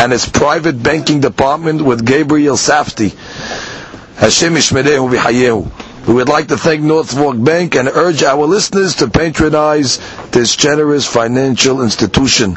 and its private banking department with Gabriel Safti. Hashem Ishmerehu V'Hayehu. We would like to thank North Bank and urge our listeners to patronize this generous financial institution.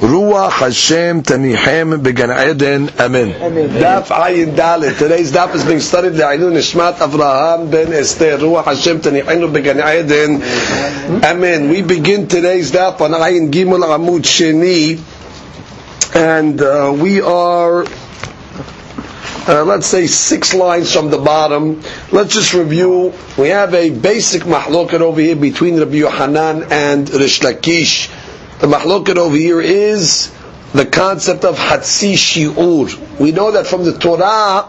Ruach Hashem Tanichem Began Eden. Amen. Daf Ayin Dalet. Today's daf is being studied Le'ilun Nishmat Avraham ben Esther. Ruach Hashem Tanichem Began Eden. Amen. We begin today's daf on Ayin Gimel Amud Sheni, and uh, we are. Uh, let's say six lines from the bottom. Let's just review. We have a basic mahloket over here between Rabbi Yohanan and Rish Lakish. The mahloket over here is the concept of hatsi shi'ur. We know that from the Torah,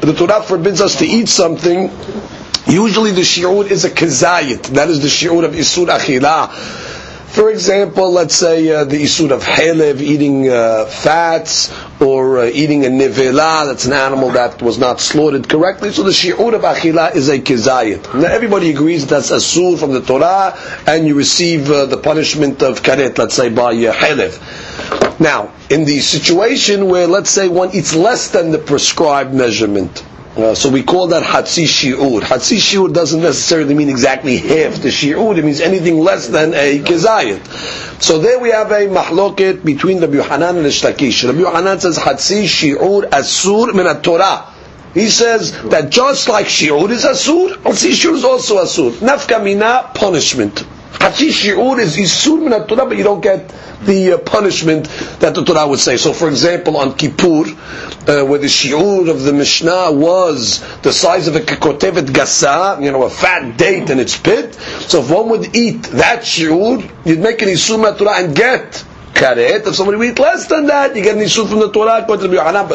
the Torah forbids us to eat something. Usually the shi'ur is a kazayit. That is the shi'ur of isur achilah. For example, let's say uh, the isur of helev, eating uh, fats, or uh, eating a nivela, that's an animal that was not slaughtered correctly. So the shi'ur of achila is a kizayit. Now everybody agrees that's a asur from the Torah, and you receive uh, the punishment of karet, let's say by uh, helev. Now, in the situation where, let's say, one eats less than the prescribed measurement, uh, so we call that Hatzi Shi'ur. Hatzi Shi'ur doesn't necessarily mean exactly half the Shi'ur, it means anything less than a Kizayit. So there we have a mahloket between Rabbi Yohanan and Rish Lakish. Rabbi Yohanan says Hatzi Shi'ur Asur min Torah. He says that just like Shi'ur is Asur, Hatzi Shi'ur is also Asur. Nafka mina, punishment. Hatzi Shi'ur is Isur min Torah, but you don't get the uh, punishment that the Torah would say. So, for example, on Kippur, uh, where the shiur of the Mishnah was the size of a kotevet gasa, you know, a fat date in its pit. So, if one would eat that shiur, you'd make an isur Torah and get karet. If somebody would eat less than that, you get an isur from the Torah, but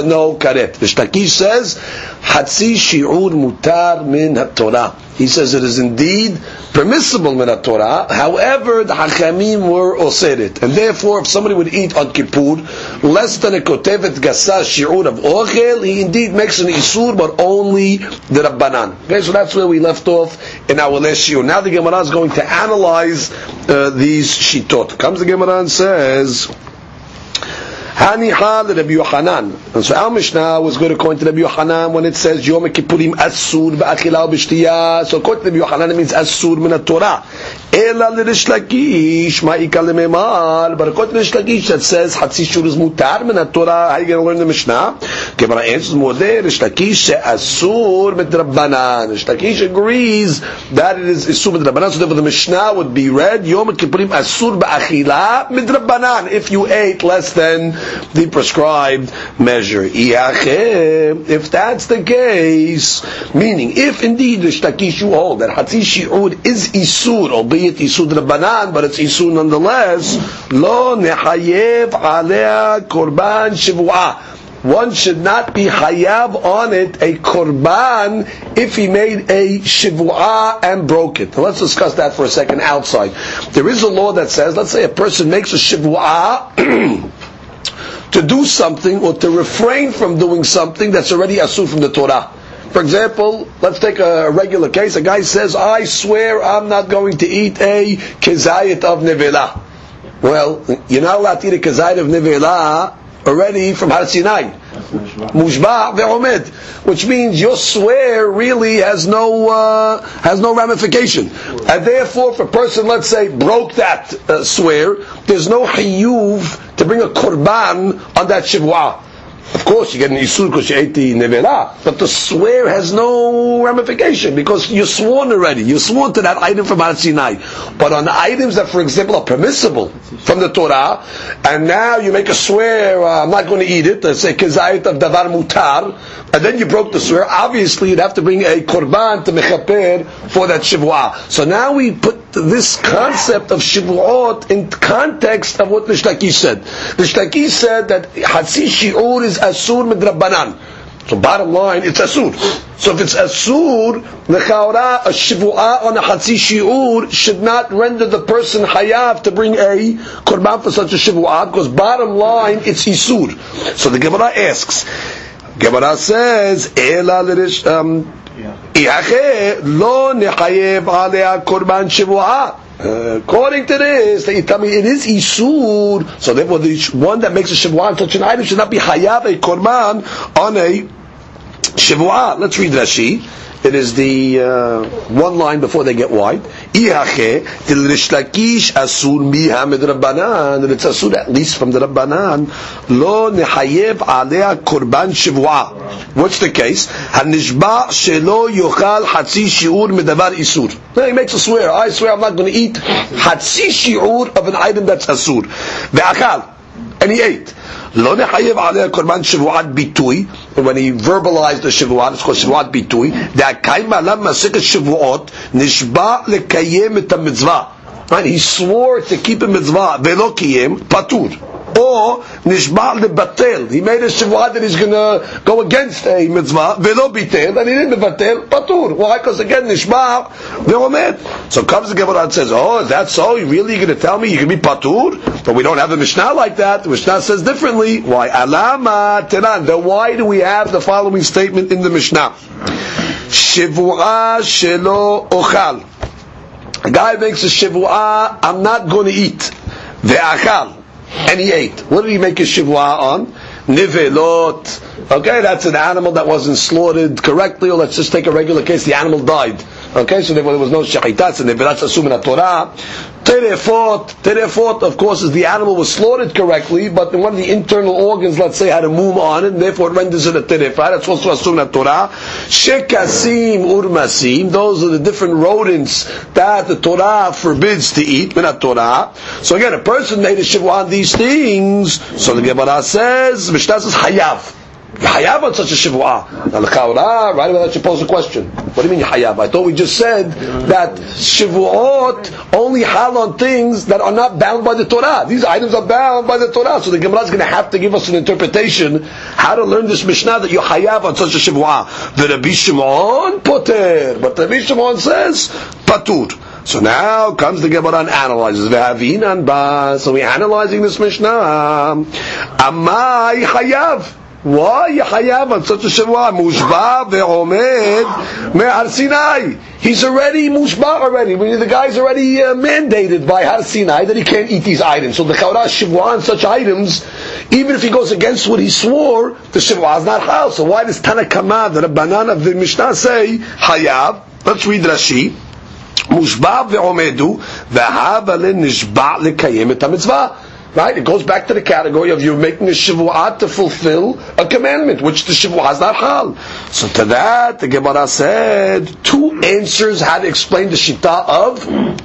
no karet. Rish Lakish says, hatzi shiur mutar min Torah. He says it is indeed permissible min Torah. However, the Hachamim were oseret, and therefore, if somebody would eat on Kippur less than a kotevet gasa shiur of ochel, he indeed makes an isur, but only the rabbanan. Okay, so that's where we left off in our last shiur. Now the Gemara is going to analyze uh, these shitot. Comes the Gemara and says. Haniha Rabbi Yohanan. And so our Mishnah was good according to Rabbi Yohanan when it says Yom Kippurim Asur ba'achila b'shtiyah. So according to Rabbi Yohanan it means Asur min Torah. Ela l'rish lakish ma'ika lememar. But according to Rish Lakish that says Hatzi Shur is mutar min Torah. How are you going to learn the Mishnah? Gemara answers Modeh Rish Lakish Asur mit Rabbanan. Rish Lakish agrees that it is Asur mit Rabbanan. So therefore the Mishnah would be read Yom Kippurim Asur ba'achila mit Rabbanan. If you ate less than the prescribed measure. If that's the case, meaning if indeed the shtakish you hold that hatzi shi'ud is isur, albeit isur rabbanan, but it's isur nonetheless, lo nehayev alea korban shivua. One should not be hayav on it a korban if he made a shivua and broke it. Now let's discuss that for a second outside. There is a law that says, let's say a person makes a shivua to do something or to refrain from doing something that's already asur from the Torah. For example, let's take a regular case. A guy says, I swear I'm not going to eat a kezayit of nevela. Well, you're not allowed to eat a kezayit of nevela already from Har Sinai. Mushba ve'omed, which means your swear really has no uh, has no ramification, and therefore, if a person, let's say, broke that uh, swear, there's no hiyuv bring a korban on that shivwa. Of course, you get an isur because you ate the nevela, but the swear has no ramification because you're sworn already. You're sworn to that item from Har Sinai. But on items that, for example, are permissible from the Torah, and now you make a swear, uh, I'm not going to eat it. Let's say kezayit of davar mutar, and then you broke the swear. Obviously, you'd have to bring a korban to mechaper for that shivua. So now we put this concept of shivuot in context of what the said. The said that hatzi shi'ur is asur midrabanan. So bottom line, it's asur. So if it's asur, the chaura, a shivu'ah on a hatzi shi'ur should not render the person hayav to bring a korban for such a shivu'ah, because bottom line, it's isur. So the Gemara asks, Gemara says, Ela um, lo nechayev alea korban shivu'ah. Uh, according to this, you tell me it is isur, so therefore the one that makes a shivuah such an item should not be hayav a korban on a shivuah. Let's read Rashi. It is the uh, one line before they get wide. Ihache til Rish Lakish asur mihamid rabbanan. And it's asur at least from the rabbanan. Lo nehayev alea korban shivua. What's the case? Hanishba shelo yochal hatzi shiur medavar isur. He makes a swear. I swear I'm not going to eat hatzi shiur of an item that's asur. Ve'achal and he ate. Lo nechayev alei korban shavuat bitui. And when he verbalized the shavuat, it's called shavuat bitui. Da'akayim alam masikas shavuot nishba lekayem et. And he swore to keep a mitzvah. Velo patur. Or nishba lebatel. He made a shivua that he's going to go against a mitzvah. Velo bitel, and he didn't batel. Patur. Why? Because again nishba ve'omed. So comes the Gemara and says, "Oh, is that so? You really going to tell me you can be patur?" But we don't have the Mishnah like that. The Mishnah says differently. Why? Alama tenan. Then why do we have the following statement in the Mishnah? Shivua shelo ochal. A guy makes a shivua. I'm not going to eat. Ve'achal and he ate. What did he make his shivua on? Nivelot. Okay, that's an animal that wasn't slaughtered correctly, or let's just take a regular case, the animal died. Okay, so therefore there was no shachitat, and nevelat asum in the Torah. Terefot, terefot, of course, is the animal was slaughtered correctly, but one of the internal organs, let's say, had a mum on it, and therefore it renders it a terefah. That's also asum in the Torah. Shekasim urmasim, those are the different rodents that the Torah forbids to eat, min Torah. So again, a person made a shivwa on these things, so the Gemara says, Mishnah says, hayav. Hayav on such a shivua. Now the Chaura, right away, that should pose a question. What do you mean Hayav? I thought we just said that shivuot only hal on things that are not bound by the Torah. These items are bound by the Torah. So the Gemara is going to have to give us an interpretation how to learn this Mishnah that you Hayav on such a shivua. The Rabbi Shimon poter, but Rabbi Shimon says patur. So now comes the Gemara and analyzes. Ve'avinan ba. So we're analyzing this Mishnah. Amai Hayav. Why Yahayav on such a Shavua? Mushba ve'omed me'ar Sinai. He's already mushba already. The guy's already uh, mandated by Har Sinai that he can't eat these items. So the Chaura Shavua on such items, even if he goes against what he swore, the Shavua is not hal. So why does Tanakama, the Rabbanan of the Mishnah say Hayav? Let's read Rashi. מושבע ועומדו, והבה לנשבע לקיים את המצווה. Right? It goes back to the category of you're making a shivu'at to fulfill a commandment, which the shivu'at is not hal. So to that, the Gemara said two answers how to explain the shita of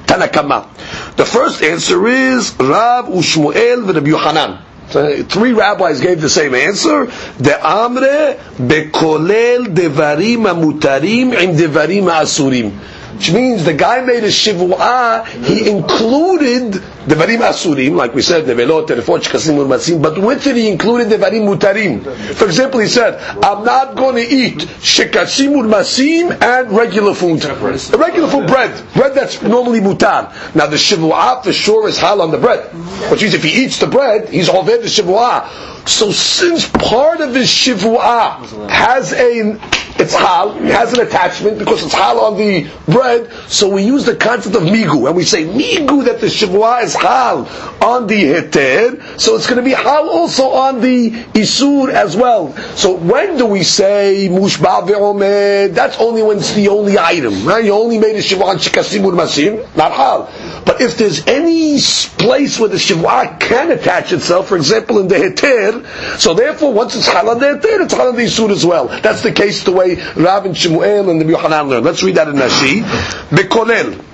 Tanakama. The first answer is Rav Ushmuel v'Rab Yohanan. So three rabbis gave the same answer. The amre bekolel devarim amutarim im devarim asurim which means the guy made a shivua, he included the varim asurim, like we said, nevelot, terefot, shkasim, urmasim, but it he included the varim mutarim. For example, he said, I'm not going to eat shkasim, urmasim, and regular food. Regular food, bread. Bread that's normally mutar. Now the shivua for sure is hal on the bread. Which means if he eats the bread, he's over the shivua. So since part of his shivua has a it's hal, it has an attachment because it's hal on the bread, so we use the concept of migu, and we say migu that the shivua is hal on the heter, so it's going to be hal also on the isur as well. So when do we say mushba ve'omed? That's only when it's the only item, right? You only made a shivua on shikasim masim, not hal. But if there's any place where the Shivua can attach itself, for example, in the Heter, so therefore once it's Chal on the Heter, it's Chal on the Yisur as well. That's the case the way Rav and Shemuel and the Yohanan learn. Let's read that in Rashi. Bekolel.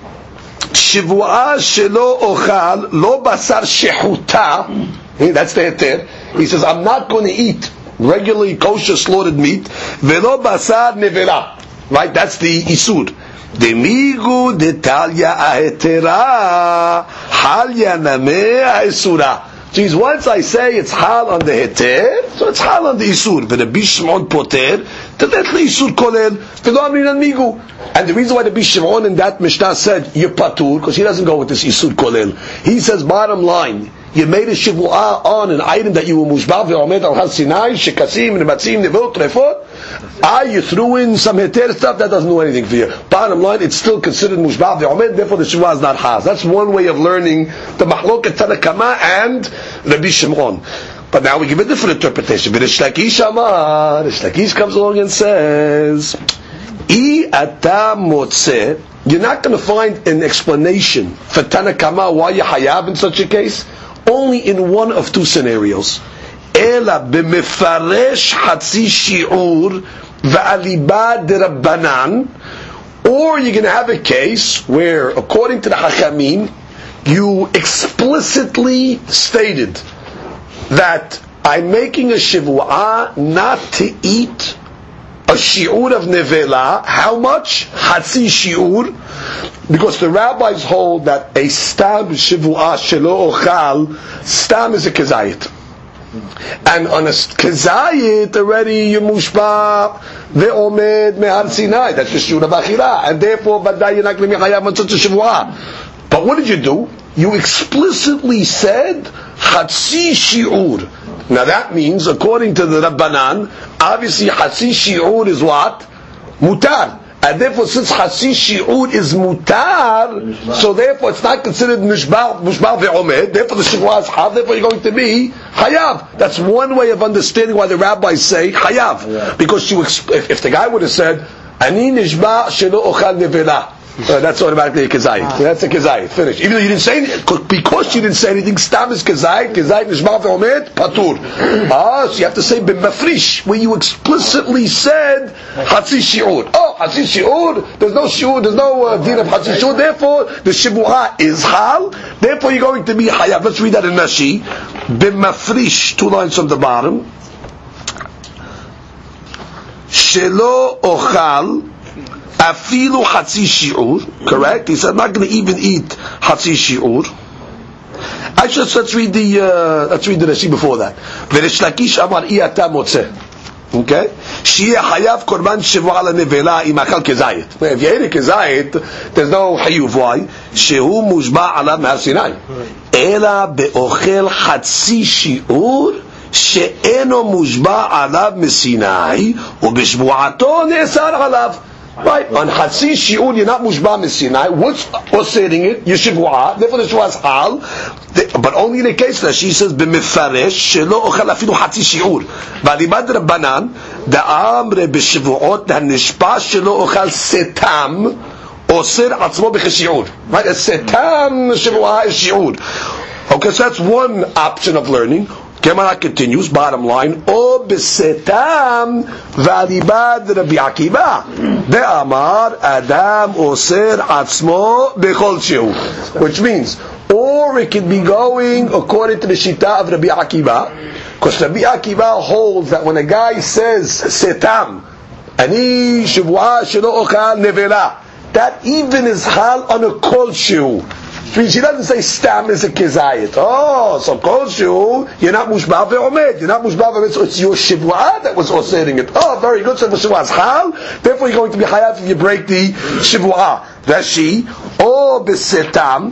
שבועה שלא אוכל, לא בשר שחוטה, that's the heter, he says, I'm not going to eat regularly kosher slaughtered meat, ולא בשר נבלה, right, that's the isur. דמיגו דתליה ההתרה, חליה נמה האסורה. Geez, once I say it's hal on the heter, so it's hal on the isur. ורבי שמעון פוטר, תלך לאיסור כולל, ולא אמרינן מיגו. And the reason why the Rabbi Shimon in that Mishnah said, you patur, because he doesn't go with this Isur Kolel. He says, bottom line, you made a shivu'ah on an item that you were mushbav ve'omed al har sinai, shekasim, nematzim, nevot, trefot. Ah, you threw in some heter stuff, that doesn't do anything for you. Bottom line, it's still considered mushbah ve'omed, therefore the shivu'ah is not has. That's one way of learning the mahloket tanakama and the Shimon. But now we give a different interpretation. But Rish Lakish Amar, Rish Lakish comes along and says, I ata motze, you're not going to find an explanation for Tanakama why you hayab in such a case, only in one of two scenarios. Ela b'mefaresh hatzi shi'ur or you're going to have a case where, according to the Hachamim, you explicitly stated that I'm making a shivua not to eat a shi'ur of nevela. How much? Hatzi shi'ur. Because the rabbis hold that a stam shivua shelo ochal, stam is a kezayit. And on a kezayit already you mushba ve'omed mehar sinai. That's the shi'ur of achira. And therefore, vaday you're not going to be shivua. But what did you do? You explicitly said Hatzi Shi'ur. Now that means, according to the Rabbanan, obviously Hatzi Shi'ur is what? Mutar. And therefore, since Hatzi Shi'ur is mutar, so therefore it's not considered Mushbal, Mushbal Ve'omed, therefore the Shi'ur is Hav, therefore you're going to be Hayav. That's one way of understanding why the rabbis say Hayav. Because you, if, if the guy would have said, Ani Nishba Shelo Ochal Nevela, uh, that's automatically a kezayit. Ah. That's a kezayit. Finish. Even though you didn't say anything, because you didn't say anything, stam is kezayit, kezayit nishma ve'omed, patur. Ah, so you have to say b'mafrish, where you explicitly said hatzi shi'ur. Oh, hatzi shi'ur, there's no shi'ur, there's no uh, din of hatzi shi'ur, therefore the shibuha is hal, therefore you're going to be hayav. Let's read that in Rashi. B'mafrish, two lines from the bottom. Shelo ochal, Afilu hatzi shi'ur, correct? He said, I'm not going to even eat hatzi shi'ur. Actually, let's read the, uh, let's read the Rashi before that. V'resh lakish amar iyata motzeh. Okay? שיהיה חייב קורבן שבוע על הנבלה עם אכל כזית. Ate it כזית, no חיוב. Why? שהוא מושבע עליו מהר סיני. אלא באוכל חצי שיעור שאינו מושבע עליו מסיני, ובשבועתו נאסר עליו. Right. On Hatzi Shi'ur, you're not Mushba Sinai. What's osirating it? Yeshivua. Therefore, the Shua Hal. But only in a case that she says, B'mifaresh, shelo ochal afilu Hatzi Shi'ur. V'alibad Rabbanan, da'amre b'shivuot, ha'nishpa shelo ochal setam, osir atzmo b'cheshi'ur. Right? A setam shivua is shi'ur. Okay, so that's one option of learning. Gemara continues, bottom line, O besetam valibad Rabbi Akiva. Amar Adam Oser Atzmo Bechol Which means, or it can be going according to the Shita of Rabbi Akiva, because Rabbi Akiva holds that when a guy says Setam, Ani Shavua Shelo Ochal Nevela, that even is hal on a kol shiu. Which he doesn't say stam is a kizayit. Oh, so koshu, you're not mushba ve'omed. You're not mushba ve'omed, so it's your shivua that was osering it. Oh, very good. So shivua is hal. Therefore, you're going to be hayav if you break the shivua. She. Oh, besetam,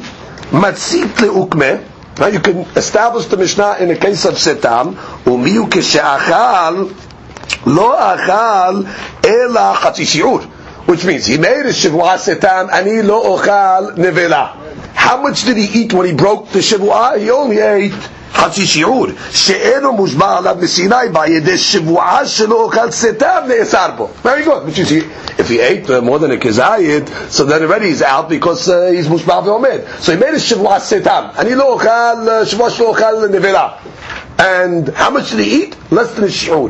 matzit le'ukme. Now you can establish the Mishnah in the case of setam. Umiyu keshe'achal, lo achal, chatzi shi'ur. Which means he made a shivua setam, ani lo ochal nevela. How much did he eat when he broke the Shavua? He only ate חצי שיעור, שאינו מושבע עליו מסיני בידי שבועה שלא אוכל סתם נאסר בו. Very good. Which is, if he ate uh, more than a kezayit, so then already he's out because uh, he's מושבע ועומד. So he made a שבועה סתם. אני לא אוכל, שבועה שלא אוכל נבלה. And how much did he eat? Less than a שיעור.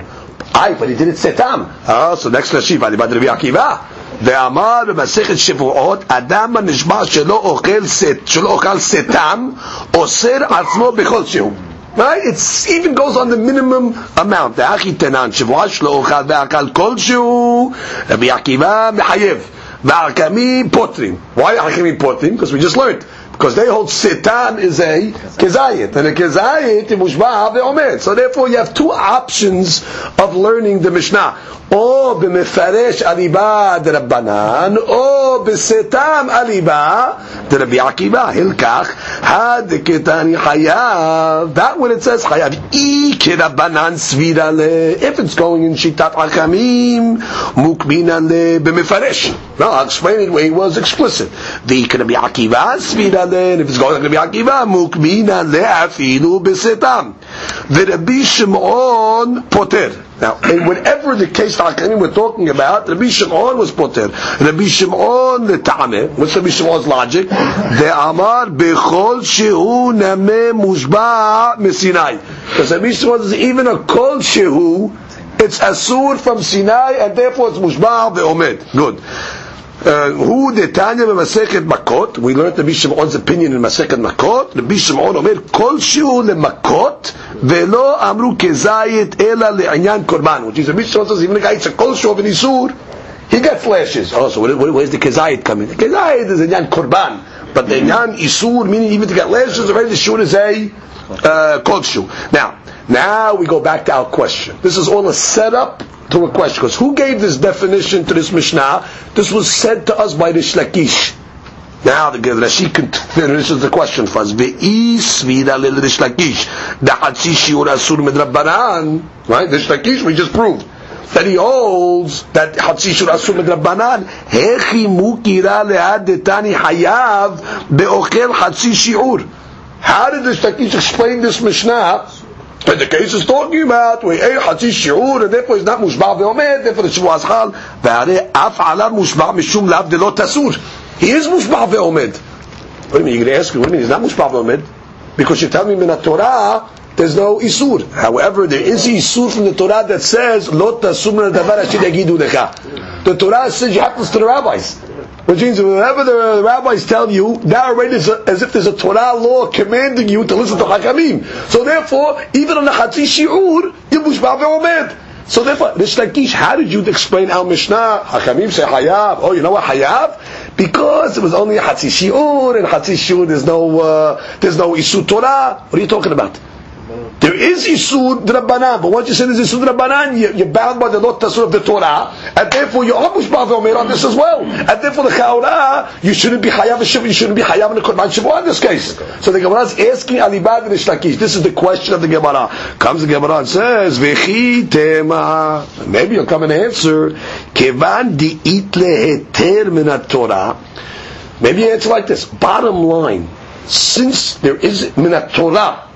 Aye, but he did it סתם. Oh, so next להשיב, אני בעד רבי עקיבא. ואמר במסכת שבועות, אדם הנשבע שלא אוכל, סת, שלא אוכל סתם, אוסר עצמו בכל שהוא. Right? It even goes on the minimum amount. דאחי תנן, שבועה שלא אוכל ואכל כלשהו, רבי עקיבא מחייב. והחכמים פותרים. Why החכמים פותרים? Because we just learned. Because they hold sitan is a kezayit, and a kezayit mushba ve'omed. So therefore, you have two options of learning the Mishnah: or b'mefaresh aliba derabbanan, or b'setam aliba derabbi Akiva. Hilkach had ketani hayav. That when it says hayav, i kerabanan svira le. If it's going in shitat akamim, mukmina le b'mefaresh. No, I'll explain it where he was explicit. The Rabbi Akiva svira then if it's going to be Akiva, mukmina besetam. Rabbi Shimon poter. Now, and whenever the case Hakanim we're talking about, Rabbi Shimon was poter. Rabbi Shimon the ta'ameh. What's Rabbi Shimon's logic? The amar bechol shehu name mushba mesinai. Because Rabbi Shimon is even a kol shehu, it's asur from Sinai, and therefore it's mushba ve'omed. Good. Uh, who the Tanya Masechet Makot? We learned the Rabbi on's opinion in Masechet Makot. Rabbi on Omer Kol Shiu LeMakot VeLo Amru Kezayit Ela LeAnyan Korban. Which is Rabbi on says even the guy it's a Kol Shiu of an Isur, he got flashes. Oh, where, where's the Kezayit coming? The Kezayit is Anyan Korban, but the Anyan Isur meaning even to get lashes already the Shur is a uh, Kol Shiu. Now, now we go back to our question. This is all a setup to a question. Because who gave this definition to this Mishnah? This was said to us by Rish Lakish. Now the Rashi finishes the question for us. Ve'i svira lil Rish Lakish. Da'atzi shiur asur midrabbanan. Right? Rish Lakish we just proved. That he holds that Hatzi Shur Asur Midrabbanan Hechi Mukira Le'ad Detani Hayav Be'ochel Hatzi Shiur How did the Lakish explain this Mishnah but the case is talking about we ate חצי שיעור, and therefore it's not מושבע ועומד, therefore the שבוע חל, והרי אף עליו מושבע משום לאו דלא תסור. He is מושבע ועומד. What do you mean? You're going to ask me, do you mean? He's not מושבע ועומד? Because you tell me in the Torah, there's no isur. However, there is isur from the Torah that says, "Lo tasum davar yagidu lecha." The Torah says you happens to the rabbis. Which means whenever the rabbis tell you, that already is a, as if there's a Torah law commanding you to listen to Hakamim. So therefore, even on the Hatzi Shi'ur, you mushba ve'omed. So therefore, Rish how did you explain our Mishnah? Hakamim say Hayav. Oh, you know what Hayav? Because it was only Hatzi Shi'ur, and Hatzi Shi'ur there's no, uh, there's no Isu Torah. What are you talking about? There is Isur Drabanan, but once you say there's Isur Drabanan, you're bound by the Lot Tasur of the Torah, and therefore you're almost bound on this as well. And therefore the Chaura, you shouldn't be Hayav you shouldn't be Hayav in the Korban Shavuot in this case. So the Gemara is asking Alibad and Rish Lakish. This is the question of the Gemara. Comes the Gemara and says, Vechi tema. Maybe you'll come and answer. Kevan di'it leheter min Torah. Maybe you answer like this. Bottom line, since there is Minat Torah,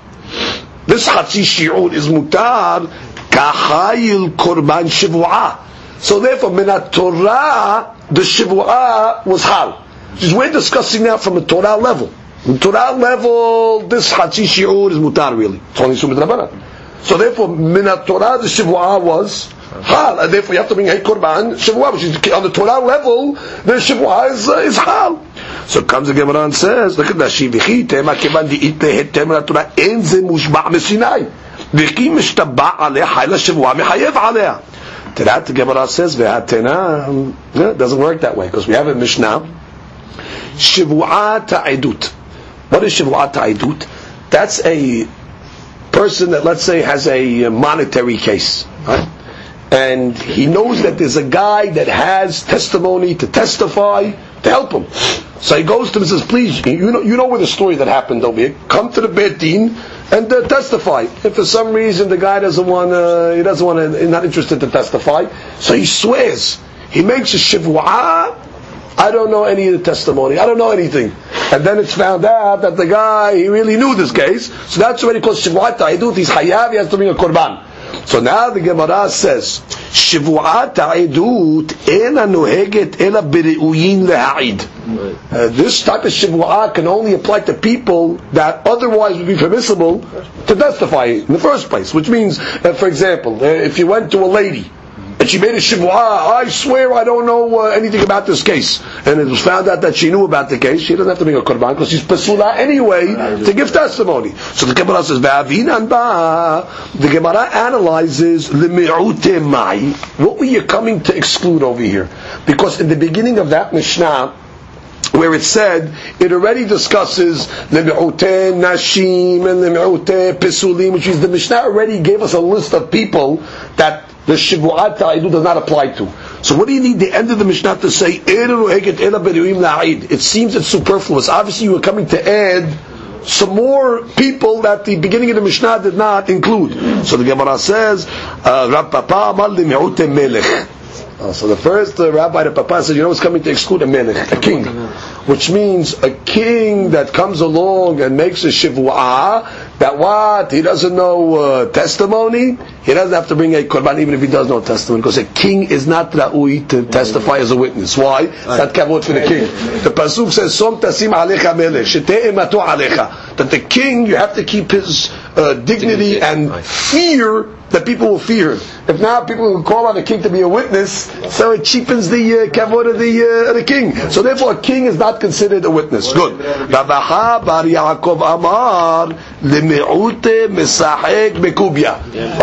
this Hatzi Shi'ud is mutar kahayil korban shivua. So therefore, minat Torah, the shivua was hal. Because we're discussing now from a Torah level. The Torah level, this Hatzi Shi'ud is mutar really. It's Sumit. So therefore, minat Torah, the shivua was hal. And therefore you have to bring a korban shivua, which is on the Torah level, the shivua is, uh, is hal. So comes the Gemara and says, look at that, שיביכי תמה כיוון דאית להיתם לתורה, אין זה מושבע מסיני. וכי משתבע עליה חיל השבוע מחייב עליה. To that the Gemara says, והתנה, it doesn't work that way, because we have a Mishnah, שבועה ta'idut. What is שבועה ta'idut? That's a person that, let's say, has a monetary case, right? And he knows that there's a guy that has testimony to testify to help him. So he goes to him and says, please, you know, you know where the story that happened over here. Come to the Beit Din and uh, testify. If for some reason the guy doesn't want he doesn't want to, he's not interested to testify, so he swears. He makes a shivwa I don't know any of the testimony. I don't know anything. And then it's found out that the guy, he really knew this case. So that's already called Shivuat Ta'idut. He's Hayav, he has to bring a Korban. So now the Gemara says, שבועת העדות אינה נוהגת אלא בראויים להעיד. Uh, this type of shivua can only apply to people that otherwise would be permissible to testify in the first place. Which means, uh, for example, uh, if you went to a lady and she made a shivua, I swear I don't know uh, anything about this case, and it was found out that she knew about the case, she doesn't have to bring a korban because she's pasula anyway to give testimony. So the Gemara says, The Gemara analyzes. What were you coming to exclude over here? Because in the beginning of that Mishnah, where it said it already discusses lemi'ute nashim and lemi'ute pesulim, which is the Mishnah already gave us a list of people that the shibuat ta'idu does not apply to. So what do you need the end of the Mishnah to say? It seems it's superfluous. Obviously you were coming to add some more people that the beginning of the Mishnah did not include. So the Gemara says, uh, uh, so the first uh, rabbi, the papa, said, you know what's coming to exclude a melech, a king. Which means a king that comes along and makes a shivua, that what? He doesn't know uh, testimony, he doesn't have to bring a korban even if he does know testimony, because a king is not ra'ui to testify as a witness. Why? That kavod for the king. The pasuk says, Som tasim alecha alecha. That the king, you have to keep his uh, dignity and fear that people will fear him. If now people will call on a king to be a witness, so it cheapens the uh, kavod of the, uh, the king. So therefore, a king is not considered a witness. Good. Rav Acha bar Yaakov Amar.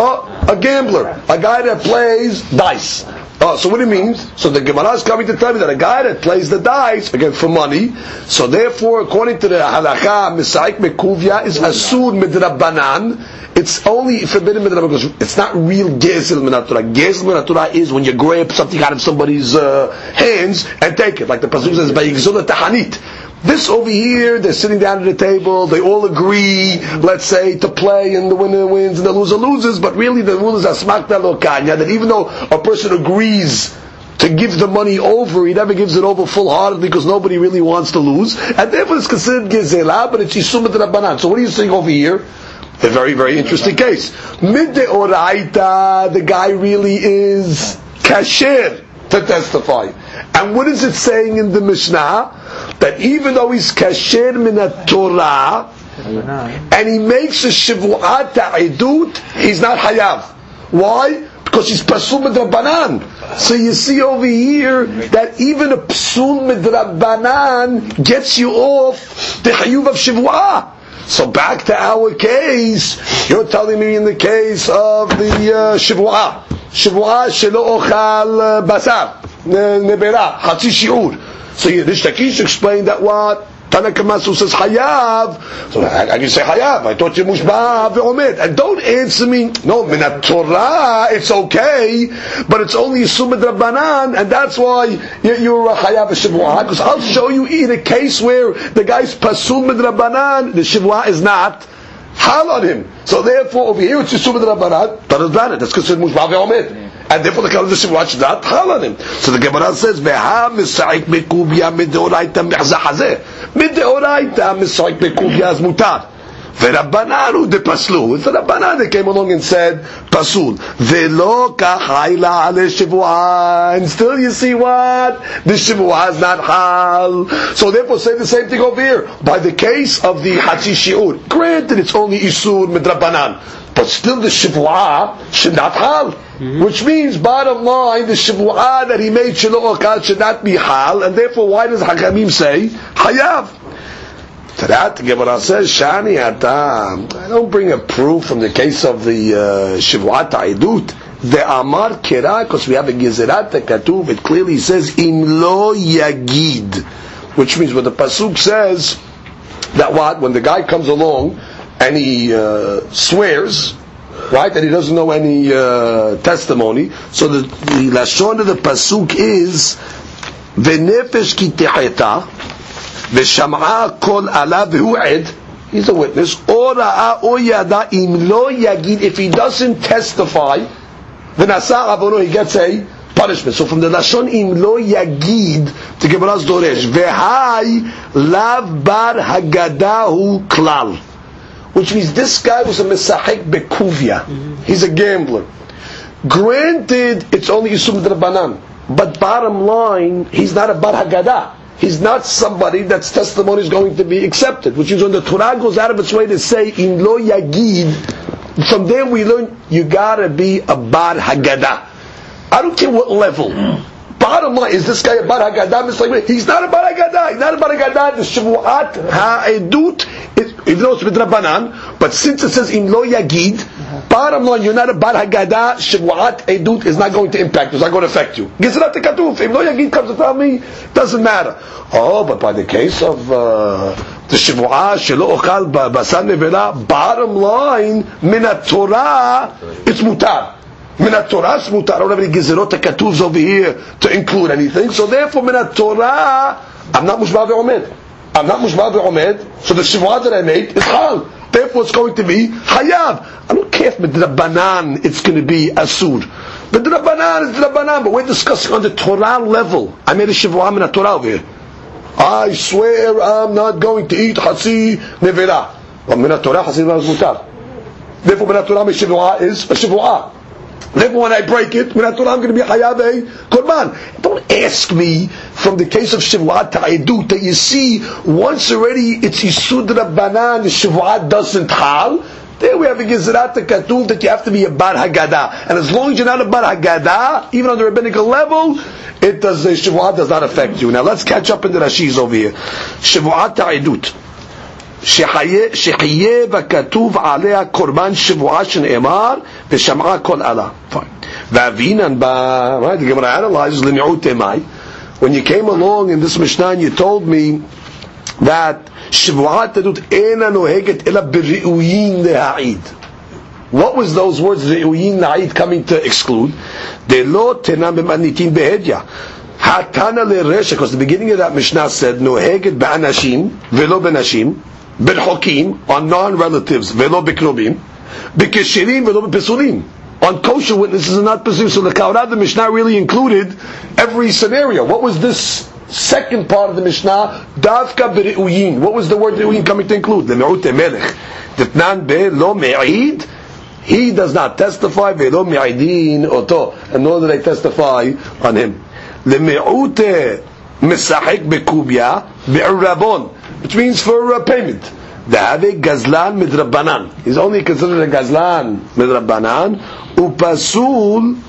Oh, a gambler, a guy that plays dice. Oh, so what it means? So the Gemara is coming to tell me that a guy that plays the dice again for money. So therefore, according to the halacha, misaik mekuvya is asur midrabanan it's only forbidden midrabanan because it's not real gezel minatura. Gezel minatura is when you grab something out of somebody's uh, hands and take it, like the pasuk says by tahanit. This over here, they're sitting down at the table, they all agree, let's say, to play, and the winner wins and the loser loses, but really the rule is asmakta lokanya, that even though a person agrees to give the money over, he never gives it over full-heartedly because nobody really wants to lose, and therefore it's considered gezela, but it's yisumat rabbanan. So what are you saying over here? A very, very interesting case. Midde oraita, the guy really is kasher to testify. And what is it saying in the Mishnah? That even though he's kasher min Torah, and he makes a shivu'at ta'idut, he's not hayav. Why? Because he's pasul midrabanan. So you see over here that even a pasul midrabanan gets you off the hayuv of shivu'ah. So back to our case, you're telling me in the case of the uh, Shivu'ah, shelo ochal basar, nebera, hatzi shi'ur. So Rish Lakish explained that what? Tanakamasu says hayav. So I, I can say hayav. I thought you mushba ve'omed. And don't answer me. No, minat Torah, it's okay, but it's only sumad rabbanan, and that's why you're a hayav shivua. Because I'll show you in a case where the guy's pasul mid rabbanan, the shivua is not hal on him. So therefore, over here it's sumad rabbanan, but it's not. That's considered mushba ve'omed and therefore the Kaladish watch that hal on him. So the Gemara says, "Veha misaik bekubya mideoraita mehzahazeh mideoraita misaik bekubya is mutar." ורבנן הוא דפסלו, it's the Rabbanan that came along and said, פסול. ולא כך חיילה על שבועה. And still you see what? The שבועה is not hal. So therefore say the same thing over here. By the case of the Hachi Shi'ur, granted it's only Isur Midrabanan, But still the shibua should not hal. Mm-hmm. Which means, bottom line, the shibua that he made shiloh should not be hal, and therefore why does Hakamim say, hayav? To that, the Gemara says, Shani adam. I don't bring a proof from the case of the uh, Shivuat Aidut. The Amar Kira, because we have a Gezerat Katuv, it clearly says, in lo yagid. Which means when the Pasuk says, that what? When the guy comes along, and he uh, swears, right? That he doesn't know any uh, testimony. So the, the lashon of the pasuk is v'nefesh ki teheta v'sham'a kol ala v'hu He's a witness. Or ra'a or yada im lo yagid. If he doesn't testify, v'nasa avono he gets a punishment. So from the Lashon Im Lo Yagid, the Gemara's Doresh, Vehai Lav Bar Hagadahu Klal. Which means this guy was a Mesahek Bekuvia. He's a gambler. Granted, it's only Yisum Drabanan. But bottom line, he's not a Bar Haggadah. He's not somebody that's testimony is going to be accepted. Which is when the Torah goes out of its way to say, in lo yagid, from there we learn, you gotta be a Bar Haggadah. I don't care what level. Bottom line, is this guy a Bar Haggadah? He's not a Bar Haggadah. He's not a Bar Haggadah. The Shavuat Ha'edut, even though it's Midrabanan, but since it says in lo yagid, Bottom line, you're not a bar haggadah. Shavuat edut is not going to impact. you. It's not going to affect you. Gizrat katuf. If no yagid comes to tell me, doesn't matter. Oh, but by the case of uh, the shavuah shelo ochal basar nevela, bottom line, min Torah, it's mutar. Min Torah. I don't have any gizerot katuvs over here to include anything. So therefore, min Torah, I'm not mushbah ve'omed. I'm not mushbah ve'omed. So the shavuah that I made is chal. Therefore, it's going to be hayav. I don't care if midrabanan it's going to be asur. Midrabanan is midrabanan, but we're discussing on the Torah level. I made a shivuah in a Torah over here. I swear I'm not going to eat hatsi nevela. Well, min Torah hatsi nevela is mutar. Therefore, min Torah shivuah is a shivuah. Therefore, when I break it, when I thought I'm going to be hayav korban. Don't ask me from the case of shivuat ta'edut that you see once already it's isud rabbanan, the shivuat doesn't hal. There we have a Gezerat Katuv that you have to be a Bar Haggadah. And as long as you're not a Bar Haggadah, even on the rabbinical level, it does, the Shavuot does not affect you. Now let's catch up in the Rashis over here. Shavuot Ta'edut. שחיה וכתוב עליה קורבן שבועה שנאמר ושמעה כל עלה. ואבינן בה, right, the Gemara analyzes למיעוט תימאי. When you came along in this Mishnah you told me that שבועת עדות אינה נוהגת אלא בראויים להעיד. What was those words ראויים להעיד coming to exclude? דלא תנם במניתין בהדיא. התנא לרשע, because the beginning of that Mishnah said נוהגת באנשים ולא בנשים. Bilhokim, on non-relatives, velo bikrobim, bikeshirim velo bipisulim, on kosher witnesses and not pursued. So the Kaurad the Mishnah really included every scenario. What was this second part of the Mishnah? Davka b'ri'uyin. What was the word ri'uyin coming to include? Le'me'ut emelech. be lo me'id. He does not testify ve'lo me'idin oto. And nor do they testify on him. Le'me'ut misahik b'kubya bi'urabon which means for uh, payment. Da'ave gazlan midrabanan. He's only considered a gazlan midrabanan. Upasul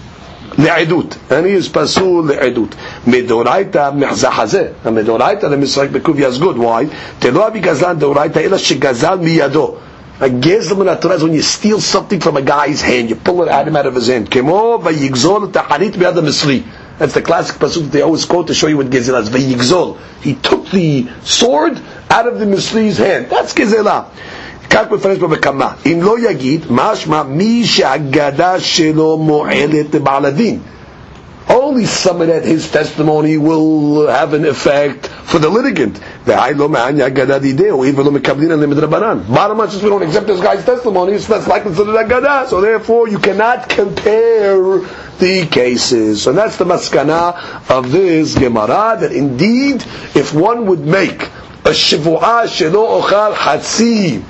לעדות, and he is פסול לעדות. מדאורייתא מחזח הזה, המדאורייתא למשחק בקוביה is good, why? תלא אבי גזלן דאורייתא אלא שגזל מידו. A gazlan in Torah is when you steal something from a guy's hand, you pull it out of his hand. כמו ויגזול את החנית ביד המצרי. That's the classic pasuk that they always quote to show you what Gezelah is. Vayigzol. He took the sword out of the Misri's hand. That's Gezelah. כך מפרש בבקמה, אם לא יגיד, משמע מי שהגדה שלו מועלת לבעל הדין. Only someone that his testimony will have an effect for the litigant. Bottom line, since we don't accept this guy's testimony, it's less likely to the So therefore, you cannot compare the cases. So that's the maskana of this Gemara, that indeed, if one would make shivu'ah shelo ochal hatsi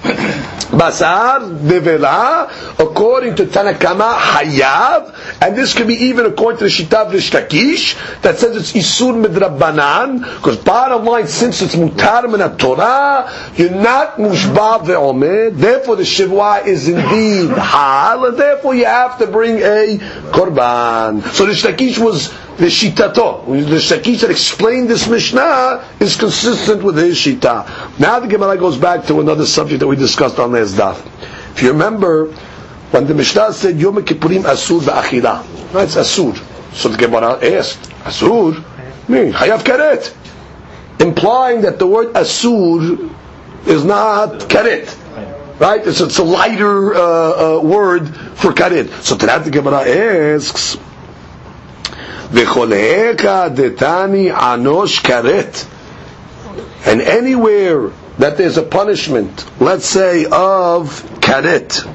basar nevela, according to Tanakama hayav, and this could be even according to the Shitav Rish Lakish, that says it's isur midrabanan, because bottom line, since it's mutar min Torah, you're not mushba ve'omed, therefore the shivu'ah is indeed hal, and therefore you have to bring a korban. So the Rish Lakish was the shitato. The Shakish that explained this Mishnah is consistent with his shita. Now the Gemara goes back to another subject that we discussed on last daf. If you remember, when the Mishnah said Yom Kippurim Asur ba'achila, right? It's Asur. So the Gemara asked, Asur? Me, Hayav Karet. Implying that the word Asur is not Karet. Right? It's, it's a lighter uh, uh, word for Karet. So to that the Gemara asks, V'choleeka detani anosh karet. And anywhere that there's a punishment, let's say of karet,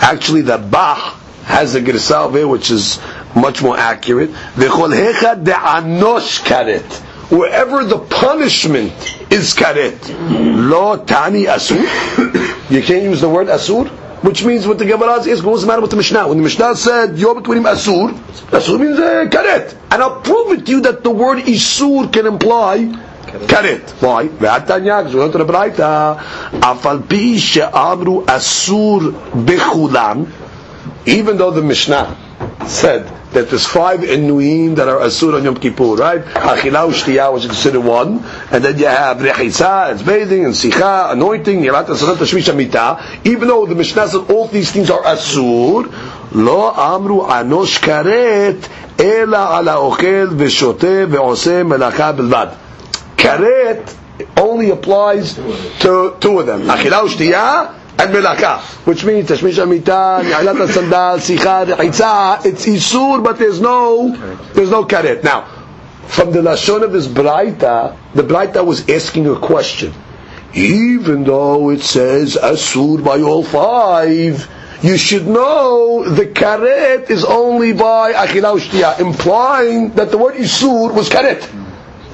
actually the bah has a girsal which is much more accurate. V'chol hecha de'anosh karet. Wherever the punishment is karet. Lo tani asur. You can't use the word asur. Which means what the Gemara is the matter with the Mishnah? When the Mishnah said, Yom Kippurim Asur, Asur means uh, karet. And I'll prove it to you that the word Isur can imply karet. Why? Ve'atanya, because we went to the Braita, Afal pi she'amru Asur bechulam, even though the Mishnah said that there's five inuim that are asur on Yom Kippur, right? Achilah u'shtiyah was considered one, and then you have rechitza, it's bathing, and sicha, anointing, yirat asarat tashmish amita. Even though the Mishnah said all these things are asur, lo amru anosh karet, ela ala ochel v'shoteh ve'oseh melacha belvad. Karet only applies to two of them. Achilah u'shtiyah, and melaka, which means tashmish amita, ni'alat sandal, sicha, rechitza, it's isur, but there's no, there's no karet. Now, from the lashon of this braita, the braita was asking a question. Even though it says asur by all five, you should know the karet is only by achilah shtiyah, implying that the word isur was karet.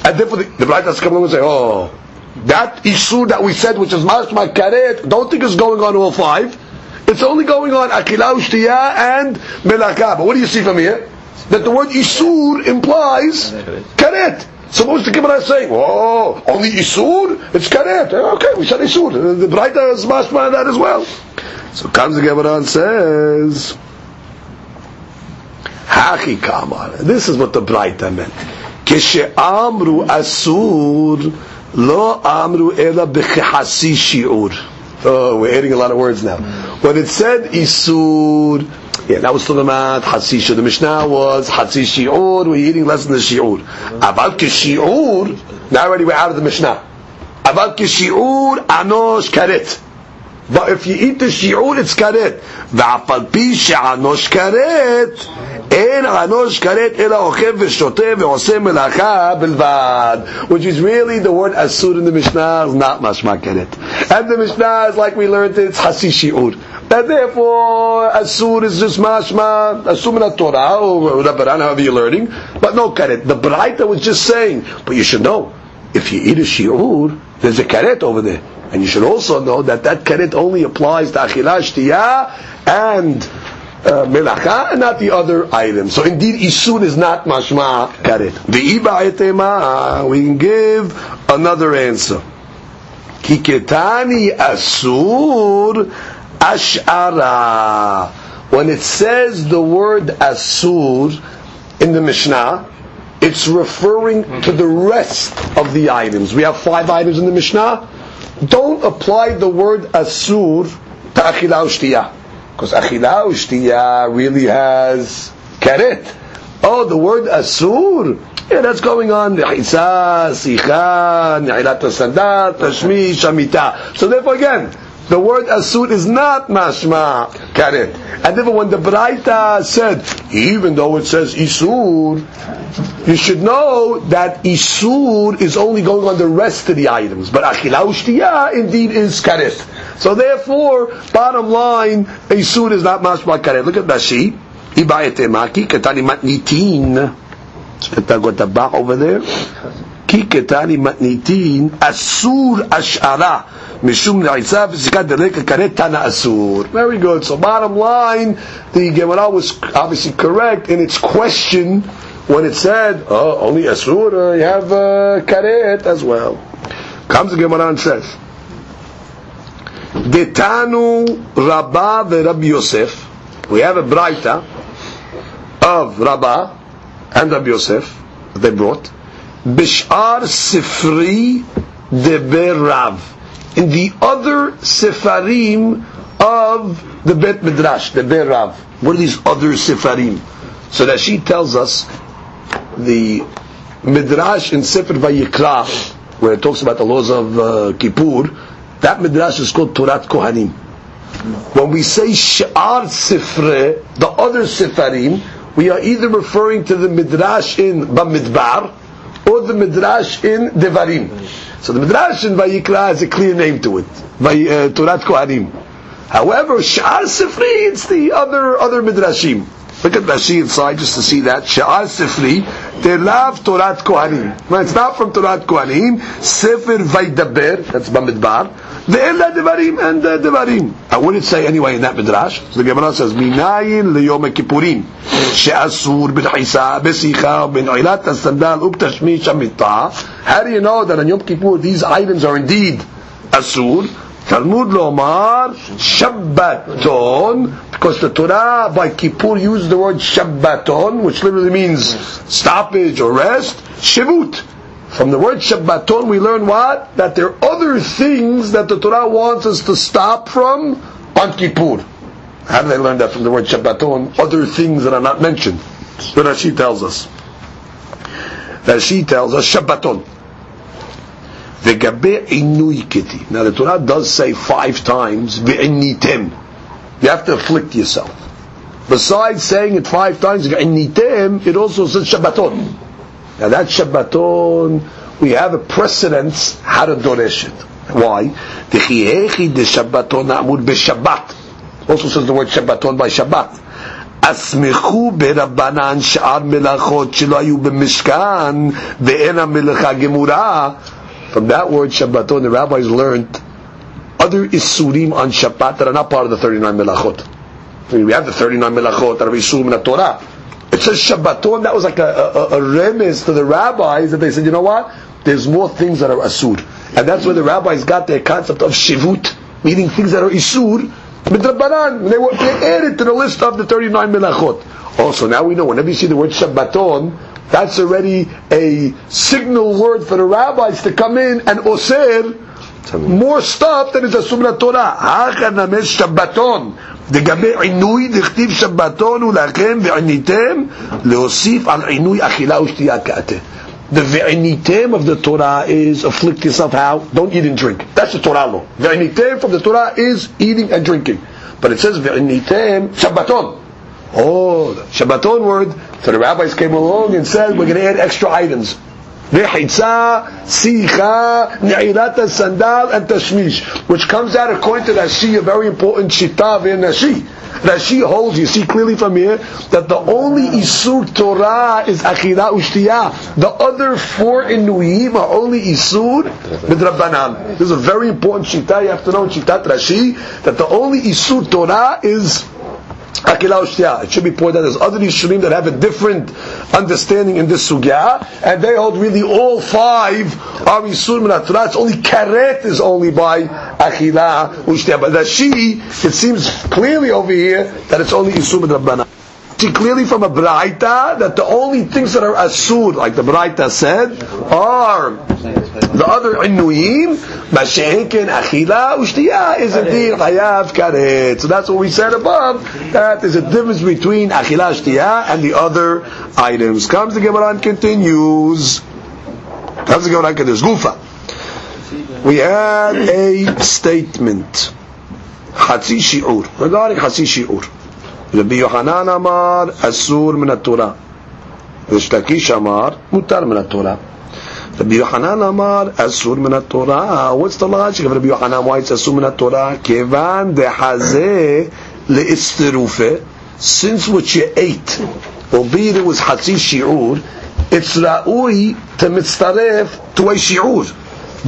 And therefore the, the braita is coming along and say, oh, that isur that we said, which is mashma karet, don't think it's going on all five. It's only going on akilah ushtiya and melaka. But what do you see from here? That the word isur implies karet. So what's the Gemara saying? Oh, only isur? It's karet. Eh, okay, we said isur. The Braita is mashma that as well. So comes the Gemara and says, Haki kamar. This is what the Braita meant. Keshe'amru asur Lo amru ela b'chehasi shi'ur. Oh, we're adding a lot of words now. When it said isur, yeah, that was talking about hasisha. The Mishnah was hatsi shi'ur, we're eating less than the shi'ur. Aval shi'ur, now already we're out of the Mishnah. Aval shi'ur, anosh karet. But if you eat the shi'ur, it's karet. V'afal pi she'anosh karet, אין ענוש כרת אלא אוכל ושותה ועושה מלאכה בלבד. Which is really the word asur in the Mishnah is not mashma keret. And the Mishnah is like we learned it, it's hasi shi'ur. And therefore, asur is just mashma, asur min Torah, or Rabbanan, however you're learning, but no karet. The Braita was just saying, but you should know, if you eat a shi'ur, there's a karet over there. And you should also know that that karet only applies to achilah shtiyah and uh, and not the other items. So indeed, isun is not mashma karet. V'iba we can give another answer. Kiketani asur ash'ara. When it says the word asur in the Mishnah, it's referring to the rest of the items. We have five items in the Mishnah. Don't apply the word asur to achilah shtiyah. Because achilah ushtiya really has karet. Oh, the word asur, yeah, that's going on. Nechisa, sicha, ne'ilat sadat, tashmish, shamita. So therefore again, the word asur is not mashma karet. And therefore when the Braita said, even though it says isur, you should know that isur is only going on the rest of the items. But achilah ushtiya indeed is karet. So therefore, bottom line, suit is not mashma karet. Look at Rashi. Ibayete maki ketani matnitin. Got got the back over there. Ki ketani matnitin asur ashara. Mishum. Very good. So bottom line, the Gemara was obviously correct in its question when it said, oh, only asur, uh, you have uh, karet as well. Comes the Gemara and says, Detanu Rabba Rabbi Yosef. We have a Braita of Rabba and Rabbi Yosef they brought. Bishar Sifri Deber Rav. In the other Sefarim of the Bet Midrash, the Ber Rav. What are these other Sefarim? So that she tells us the Midrash in Sefer Vayikra, where it talks about the laws of uh, Kippur, that midrash is called Torat Kohanim. When we say Sha'ar Sifre, the other Sifarim, we are either referring to the midrash in Bamidbar or the midrash in Devarim. So the midrash in Vayikra has a clear name to it, uh, Torat Kohanim. However, Sha'ar Sifri, it's the other other midrashim. Look at Rashi inside just to see that. She'ar Sifri, Telav Torat Kohanim. No, it's not from Torat Kohanim. Sefer Vaidaber, that's Bamidbar. Ve'ela Devarim and uh, Devarim. I wouldn't say anyway in that Midrash. The Gemara says, Minayin liyom Kippurim. She'asur b'chisa, b'sicha, b'no'ilat as-sandal, u'b'tashmish ha'mitah. How do you know that on Yom Kippur these items are indeed asur? Talmud Lomar Shabbaton, because the Torah by Kippur used the word Shabbaton, which literally means stoppage or rest. Shivut. From the word Shabbaton, we learn what? That there are other things that the Torah wants us to stop from on Kippur. How do they learn that from the word Shabbaton? Other things that are not mentioned. But Rashi tells us. Rashi tells us Shabbaton. Vegabe inui. Now the Torah does say five times ve'initem. You have to afflict yourself. Besides saying it five times it also says Shabbaton. Now that Shabbaton, we have a precedence how to doresh it. Why? Dechihechi de Shabbaton na'amud beShabbat. Also says the word Shabbaton by Shabbat. אסמכו ברבנן שאר מלאכות שלא היו במשכן ואין המלאכה גמורה from that word Shabbaton, the rabbis learned other Isurim on Shabbat that are not part of the 39 Melachot. I mean, we have the 39 Melachot that are Isurim in the Torah. It says Shabbaton, that was like a, a, a remiss to the rabbis that they said, you know what? There's more things that are Asur. And that's where the rabbis got their concept of Shivut, meaning things that are Isur, Midrabanan. They, were, they added to the list of the 39 Melachot. Also, now we know, whenever you see the word Shabbaton, that's already a signal word for the rabbis to come in and osir more stuff than is asum Torah. Hacha names Shabbaton. לגבי עינוי דכתיב שבתון ולכם ועיניתם להוסיף על עינוי אכילה ושתייה כעתה. The ve'initem of the Torah is afflict yourself how? Don't eat and drink. That's the Torah law. Ve'initem from the Torah is eating and drinking. But it says ve'initem Shabbaton. Oh, the Shabbaton word. So the rabbis came along and said, we're going to add extra items. V'chitza, sicha, ne'ilat sandal, and tashmish. Which comes out according to Rashi, a very important shita in Rashi. Rashi holds, you see clearly from here, that the only Isur Torah is Achila Ushtiyah. The other four Inuim are only Isur Midrabanan. This is a very important shita, you have to know in Shitat Rashi, that the only Isur Torah is it should be pointed out there's other Yishurim that have a different understanding in this sugya, and they hold really all five are Yisur min It's only karet is only by Achila Ushtia. But that she, it seems clearly over here that it's only Yisur min. See clearly from a Braita that the only things that are asur, like the Braita said, are the other Inuyim, Mashenkin, Achila, Ushtiya is indeed Chayav Karet. So that's what we said above, that there's a difference between Achila, Ushtiya and the other items. Comes the Gemara and continues. Comes the Gemara and continues. Gufa. We had a statement. Hatzi Shi'ur. Regarding Hatzi Shi'ur. ربي يوحنان أمر أسور من التوراة وشتكيش أمر متر من التوراة ربي يوحنان أمر أسور من التوراة واستلغاش كيف ربي يوحنان وايت أسور من التوراة كيفان دي حزي لإستروفه since what you ate albeit it was حتي shi'ur it's رأوي to mitzaref to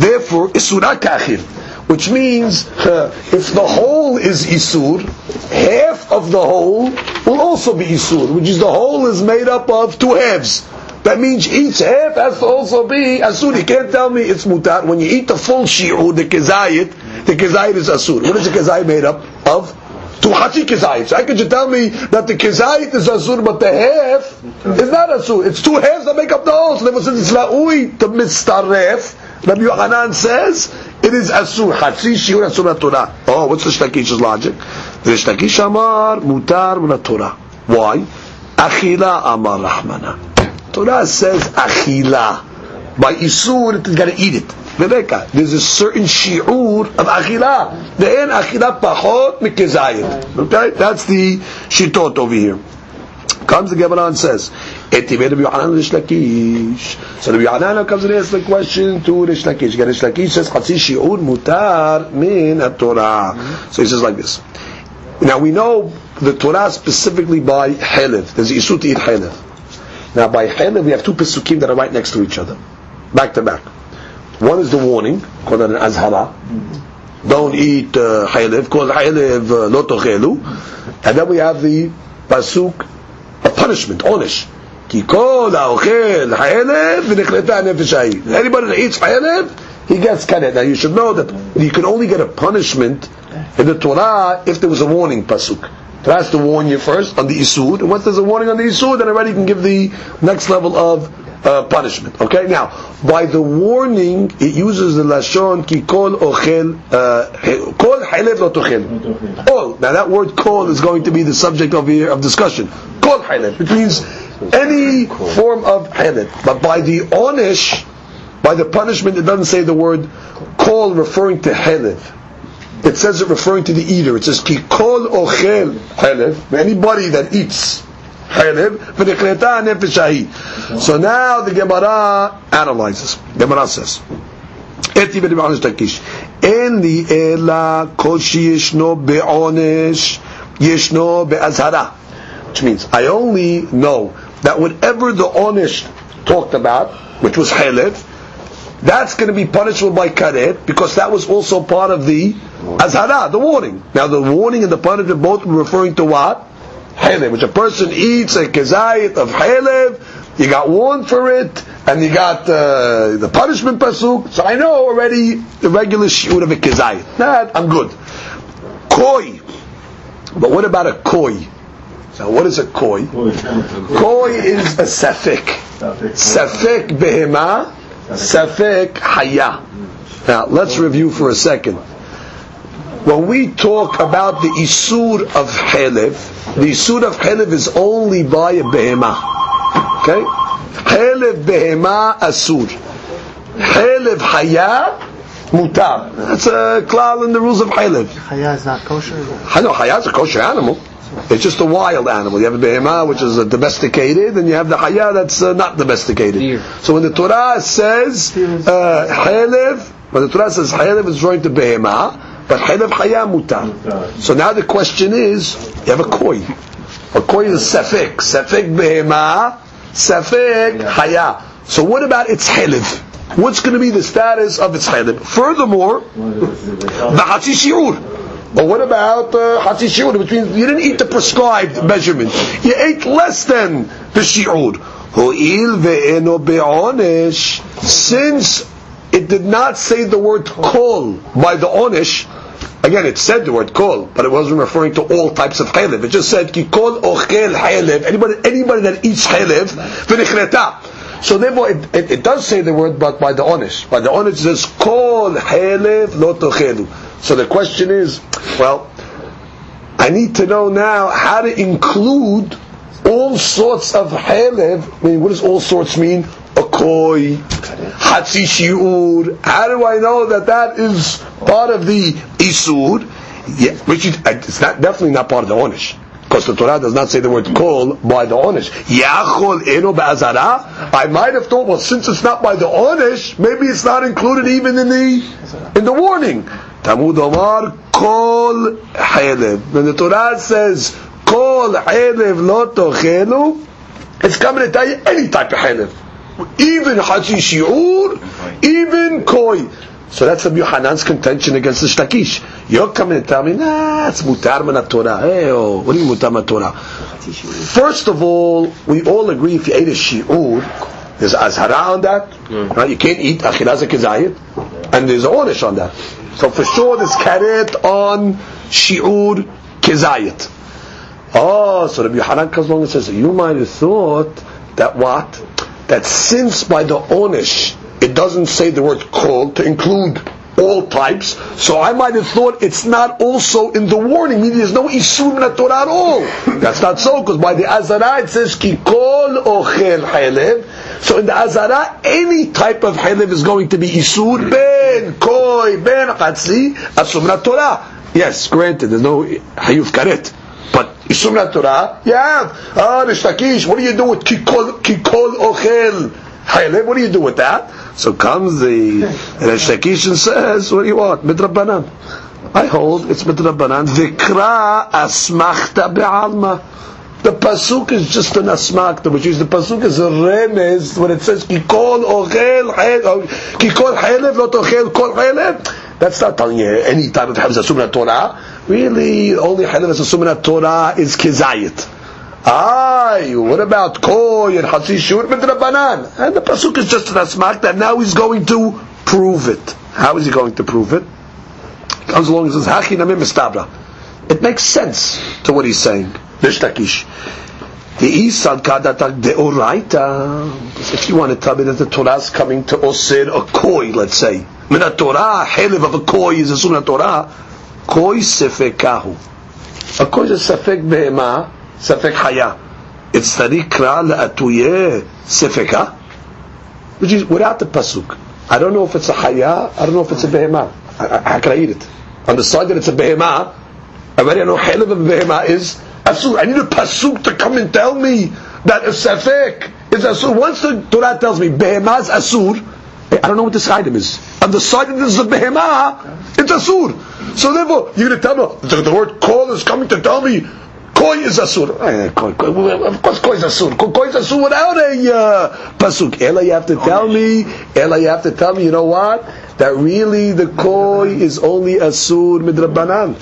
therefore it's كاخير which means uh, if the whole is isur, half of the whole will also be isur, which is the whole is made up of two halves. That means each half has to also be asur. You can't tell me it's mutar. When you eat the full shi'ur, the kezayit, the kezayit is asur. What is the kezayit made up of? Two hachi kezayit. How could you tell me that the kezayit is asur, but the half is not asur? It's two halves that make up the whole. So therefore, since it's la'ui to mistaref, Rabbi Yohanan says it is asur. Hatzi shiur asur Torah. Oh, what's the Shlakish's logic? The Shlakish amar mutar min Torah. Why? Achila amar rahmana. Torah says achila. By isur, it's got to eat it. Rebecca, there's a certain shi'ur of achila. The en achila pachot mikezayit. Okay, that's the shitot over here. Comes the Gemara and says, Etived Rabbi Yohanan Rish Lakish. So Rabbi Yohanan comes and asks the question to Rish Lakish. Again, Rish Lakish says, Chatzi Shi'ur Mutar Min Torah. So he says like this. Now we know the Torah specifically by Helev. There's Isur to eat Helev. Now by Helev we have two Pesukim that are right next to each other. Back to back. One is the warning, called an Azhara. Don't eat uh, Helev, called Helev uh, lo tochelu. And then we have the Pasuk, a punishment, Onish. כי כל האוכל חלב ונכלתה הנפש ההיא. Anybody that eats חלב, he gets karet. Now you should know that you can only get a punishment in the Torah if there was a warning pasuk. It has to warn you first on the Isud, and once there's a warning on the Isud, then already you can give the next level of uh, punishment. Okay, now by the warning, it uses the lashon ki kol ochel uh, kol halev lo tochel. All now that word kol is going to be the subject of here of discussion. called It means any form of Hilet. But by the Onish, by the punishment, it doesn't say the word call referring to Hilet. It says it referring to the eater. It says, Ki kol ochel anybody that eats so now the Gemara analyzes. Gemara says, "Eti b'dibanesh takish, en li ela kol sheyishno yishno be'azhara." Which means, I only know that whatever the onish talked about, which was halev, that's going to be punishable by karet because that was also part of the azhara, the warning. Now the warning and the punishment both referring to what? Halev. Which a person eats a kezayit of halev, you got warned for it, and you got uh, the punishment pasuk. So I know already the regular shiur of a kezayit. That I'm good. Koi. But what about a koi? So what is a koi? Koi is a safik. Safik behema Safek Haya. Now, let's review for a second. When we talk about the Isur of Helev, the Isur of Helev is only by a Behema. Okay? Helev Behema Asur. Helev Haya Mutar. That's a klal in the rules of Helev. Haya is not kosher? I know Haya is a kosher animal. It's just a wild animal. You have a behemah, which is a domesticated, and you have the haya that's uh, not domesticated. Deer. So when the Torah says uh, halev, when the Torah says halev, it's referring to behemah, but halev haya mutar. So now the question is, you have a koi. A koi is a sefek. Sefek behemah, sefek haya. So what about its halev? What's going to be the status of its halev? Furthermore, the hatzi shiur. But what about uh, Hatzi Shi'ur, which means you didn't eat the prescribed measurement. You ate less than the Shi'ur. Ho'il ve'eno be'onesh. Since it did not say the word kol by the onish, again it said the word kol, but it wasn't referring to all types of chaylev. It just said ki kol chaylev. Anybody, anybody that eats chaylev, v'nichreta. So therefore, it, it, it, does say the word, but by the onish. By the onish it says kol chaylev lo tochelu. So the question is, well, I need to know now how to include all sorts of halev. I mean, what does all sorts mean? A koi, hatzi shiur. How do I know that that is part of the isur? Yeah, which is, uh, it's not definitely not part of the onish. Because the Torah does not say the word kol by the onish. Yachol eno ba'azara. I might have thought, well, since it's not by the onish, maybe it's not included even in the in the warning. Talmud Omar, Kol Helev. When the Torah says, Kol Helev lo tochelu, it's coming to tell you any type of Helev. Even Hachi Shi'ur, even Koi. So that's Rabbi Hanan's contention against the Shtakish. You're coming to tell me, nah, it's mutar min Torah. Hey, oh, what do you mean mutar min Torah? First of all, we all agree if you ate a shi'ur, there's azhara on that. Mm. Right? You can't eat achilaz kezayit, and there's onish on that. So for sure there's karet on shi'ur kezayit. Oh, so Rabbi Hanan comes along and says, you might have thought that what? That since by the onish it doesn't say the word kol to include all types, so I might have thought it's not also in the warning, meaning there's no isur Torah at all. That's not so, because by the Azara it says ki kol ochel halev, so in the Azara, any type of halev is going to be isur, ben koi, ben chatzi, asumra Torah. Yes, granted, there's no hayuf karet. But isumra Torah, you have. Ah, the shtakish, what do you do with kikol, kikol ochel halev? What do you do with that? So comes the Resh and says, what do you want? Midrabanan. I hold it's midrabanan. Vikra asmachta be'alma. The pasuk is just an asmakta, which is the pasuk is a remez when it says kikol ochel kikol chelev not ochel oh, kol chelev. That's not telling you any type of assumed in Torah. Really, only halal is a in Torah is kizayit. Ay, what about koi and hasishur midrabanan? And the pasuk is just an asmak that Now he's going to prove it. How is he going to prove it? Comes along and says hachi namim mistabra. It makes sense to what he's saying. Deoraita. If you want to tell me that the Torah is coming to Osir a koi, let's say. Min Torah, helev of a koi is a sunnah Torah. Koi sefekahu. A koi is a sefek behema, sefek haya. It's tarikra le'atuye sefeka. Which is without the pasuk. I don't know if it's a haya, I don't know if it's a behema. How can I eat it? On the side that it's a behema, already I know helev of is Asur. I need a pasuk to come and tell me that a safek is asur. Once the Torah tells me behemah is asur, I don't know what this item is. On the side that is a behemah, it's asur. So therefore, you're going to tell me the, the word call is coming to tell me koi is asur. Of course, koi is asur. Koi is asur without a uh, pasuk. Ella, you have to tell me. Ella, you have to tell me. You know what? That really the koi is only asur midrabanan.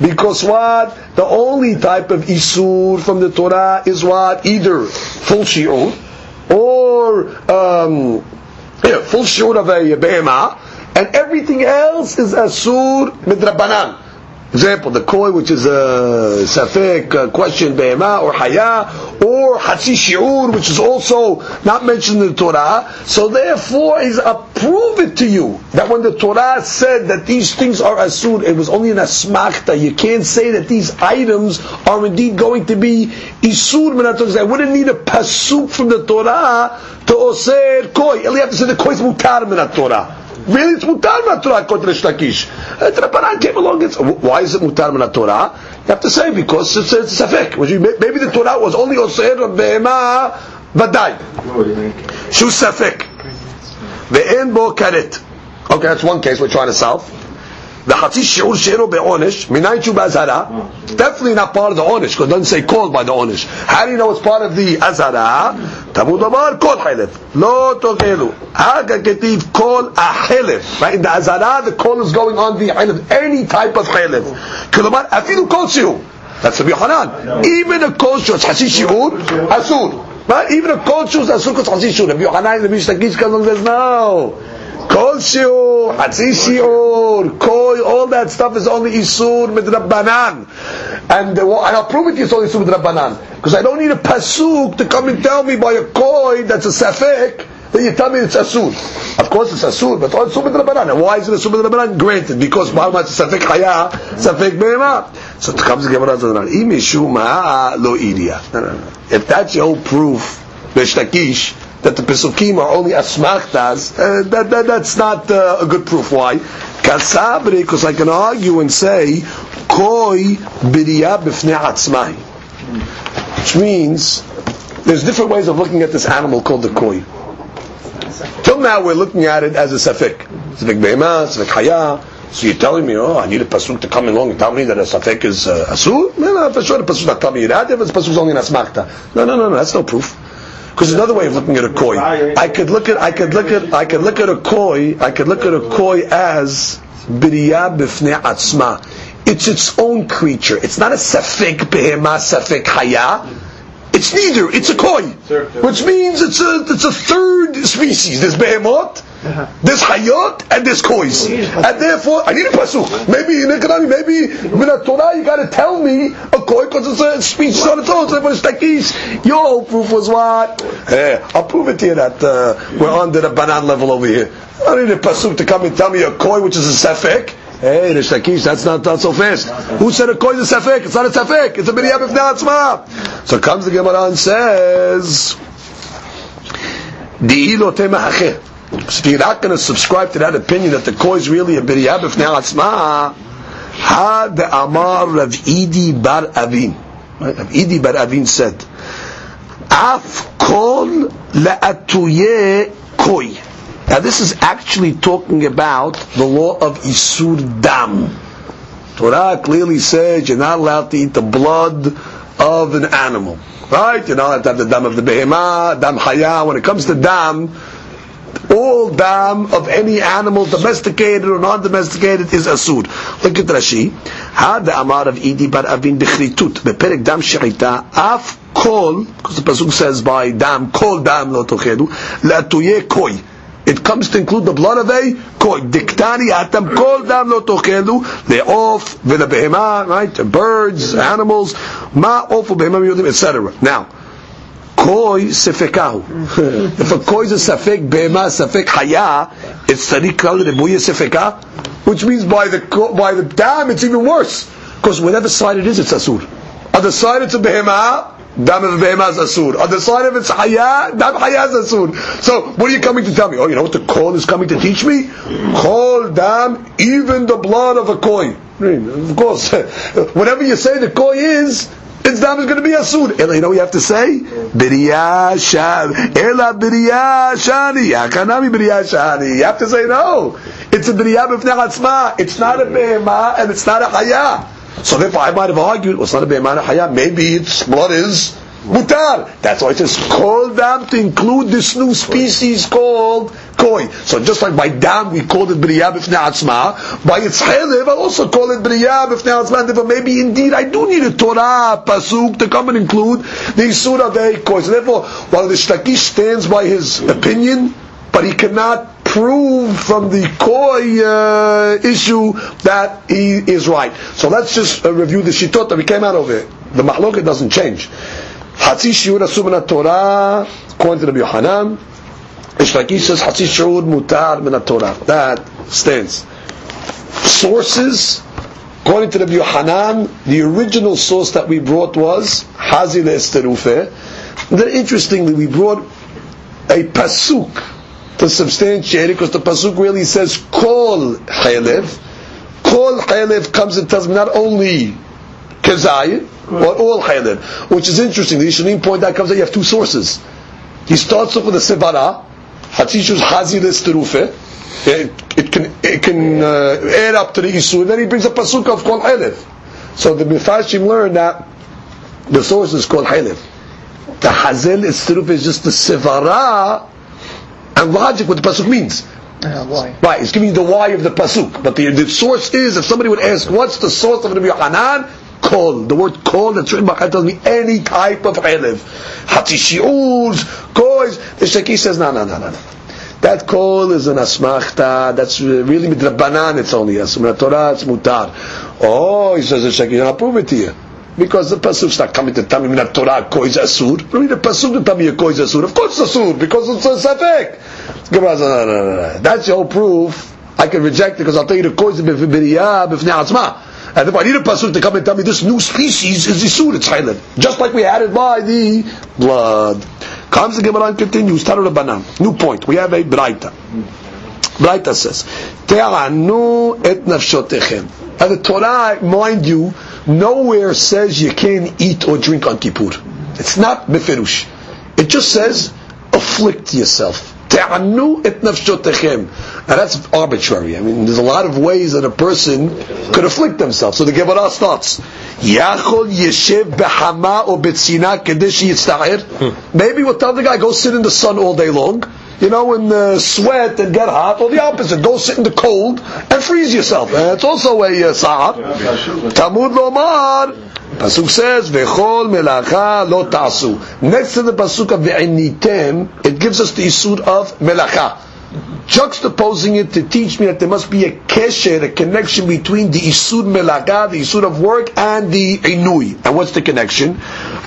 Because what? The only type of isur from the Torah is what? Either full shiur or um, yeah, full shiur of a behemah, and everything else is asur midrabanan. Example, the koi, which is a safek, a uh, question, be'ema, or haya, or hatzi shi'ur, which is also not mentioned in the Torah. So therefore, is a it to you that when the Torah said that these things are asur, it was only an asmakta. You can't say that these items are indeed going to be isur minatos. I wouldn't need a pasuk from the Torah to oser koi. You have to say the koi is mutar minat Torah. Really, it's mutar min Torah according to Rish Lakish. Uh, Rabbanan came along and said, why is it mutar min Torah? You have to say because it's, it's a safek. Maybe the Torah was only osir behema vaday. Shu safek. Ve'en bo karet. Okay, that's one case we're trying to solve. The Hatzi Shi'ur She'ero Be'onish, Minayin Chu Azara, ah. definitely not part of the Onish, because it doesn't say called by the Onish. How do you know it's part of the Azara? Tamud Amar Kol Hilef. Lo Tochelu. Haga Ketiv Kol Ahilef. Right, in the Azara, the call is going on the Hilef, any type of Hilef. Kilomar, Afilu Kol Shi'ur. That's the Yohanan. Even a Kol Shi'ur, it's Hatzi Shi'ur, Asur. Right? Even a Kol Shi'ur is Asur, because Hatzi Shi'ur. Rabbi Yohanan, the Mishnah Kish comes along and says, no. Kol shiur, hatzi shiur, koi, all that stuff is only isur midrabanan. And, uh, I'll prove it it's only isur midrabanan. Because I don't need a pasuk to come and tell me by a koi that's a safek, that you tell me it's asur. Of course it's asur, but it's asur midrabanan. And why is it asur midrabanan? Granted, because Muhammad is safek haya, safek be'ema. So it comes to Gemara says, Imishu. If that's your proof, Beshtakish, that the Pesukim are only asmachtas, uh, that, that, that's not uh, a good proof. Why? Because I can argue and say, koi. Which means, there's different ways of looking at this animal called the koi. Till now we're looking at it as a safek. Safek be'ema, safek haya, so you're telling me, oh, I need a pasuk to come along and tell me that a safek is uh, asur? No, no, for sure the pasuk not tell me that. If it's pasuk only an asmakta. No, no, no, no, that's no proof. Because another way of looking at a koi, I could look at, I could look at, I could look at a koi, I could look at a koi as biriya b'fnei atzma. It's its own creature. It's not a safek behema, safek haya. It's neither. It's a koi, which means it's a it's a third species. There's behemoth, there's hayot, and there's kois, and therefore I need a pasuk. Maybe in Economy, maybe in a Torah, you got to tell me a koi because it's a species on its own. So it's takish. Your whole proof was what? Hey, I'll prove it to you that uh, we're under the banan level over here. I need a pasuk to come and tell me a koi, which is a safek. Hey, Rish Lakish, that's not done so fast. Who said a koi is a safek? It's not a safek. It's a b'niyah b'fnei atzma. So comes the Gemara and says, Di'ilo temacheh. So if you're not going to subscribe to that opinion that the koi is really a b'niyah b'fnei atzma, ha Amar Rav Idi bar Avin. Rav Idi bar Avin said, Af kol la'atuye koi. Now this is actually talking about the law of Isur Dam. Torah clearly says you're not allowed to eat the blood of an animal. Right? You're not allowed to have the dam of the behemah, dam haya. When it comes to dam, all dam of any animal, domesticated or non-domesticated, is asud. Look at Rashi. had the amar of Idi bar Avin b'chritut, beperek dam shechita, af kol, because the pasuk says by dam, kol dam lo tochedu, la'tuye koi. It comes to include the blood of a koi. Diktani atam kol dam lo tochelu le'of v'lebehema, right? Birds, animals, ma ofu behema yudim, etc. Now, koi sefekahu. if a koi is a safek behema, safek haya, it's tariq kal rebuya sefeka, which means by the by the dam it's even worse. Because whatever side it is, it's asur. On the side it's a behema, Dam of behemah is asur. On the side of it's haya, dam haya is asur. So, what are you coming to tell me? Oh, you know what the call is coming to teach me? Call dam, even the blood of a koi. Of course, whatever you say the koi is, its dam is going to be asur. You know what you have to say? Biriya shani. Ela biriya shani. Yakanami biriya shani. You have to say no. It's a biriya b'fnei. It's not a behemah and it's not a haya. So therefore, I might have argued, well, it's not a be'emana haya, maybe its blood is mutar. That's why it says called dam to include this new species called koi. So just like by dam we called it b'riyah b'fnei atzma, by its chelev I also call it b'riyah b'fnei atzma. Therefore, maybe indeed I do need a Torah pasuk to come and include the surah of koi. So therefore, while the Shlakish stands by his opinion, but he cannot prove from the koi uh, issue that he is right. So let's just uh, review the shitot that we came out of it. The mahloket doesn't change. Hatzi shiur asum Torah, according to the Yohanan. Ishlaki says Hatzi shiur mutar min Torah. That stands. Sources, according to the Yohanan, the original source that we brought was Hazil Esterufe. Then interestingly, we brought a pasuk to substantiate it because the pasuk really says kol chaylev. Kol chaylev comes and tells me not only kezayit, but all chaylev, which is interesting. The Yishanim point out comes out you have two sources. He starts off with a sevara, hatzishus hazilis terufe. It, can it can uh, add up to the isu, and then he brings a pasuk of kol chaylev. So the Mifashim learn that the source is called chaylev. The hazel is is just the sevara and logic what the pasuk means. Why? Right, it's giving you the why of the pasuk. But the, the source is, if somebody would ask, what's the source of the Yohanan? Kol. The word kol that's written by tells me any type of elev. Hatishi'uz, kois. The Shaki says, no, no, no, no. No. That kol is an asmachta, that's really midrabanan, it's only asmachta. Torah, it's mutar. Oh, he says the Shaki, I'll prove it to you. Because the pasuk's not coming to tell me that Torah koi is asur. Read the pasuk to tell me a koi asur. Of course it's asur, because it's a safek. No, no, no, no. That's your proof. I can reject it because I'll tell you the koi is b'fibiriyah b'fnei atzma. And if I need a pasuk to come and tell me this new species is isur, it's silent. Just like we had it by the blood. Comes the Gemara and continues. Taru. New point. We have a braita. Braita says, Te'anu et nafshotechem. And the Torah, mind you, nowhere says you can't eat or drink on Kippur. It's not beferush. It just says afflict yourself. Te'anu et nafshotechem. Now that's arbitrary. I mean, there's a lot of ways that a person could afflict themselves. So the Gemara starts. Yachol yeshev behama or betzina kedeshi yitzta'ir. Maybe we'll tell the guy, go sit in the sun all day long you know, in the sweat and get hot, or the opposite, go sit in the cold and freeze yourself. That's also a uh, sa'at. Talmud lomar, Pasuk says, "Vechol melacha lo ta'su." Next to the pasuk of ve'enitem, it gives us the isur of melacha juxtaposing it to teach me that there must be a kesher, a connection between the isud melacha, the isud of work, and the inui. And what's the connection?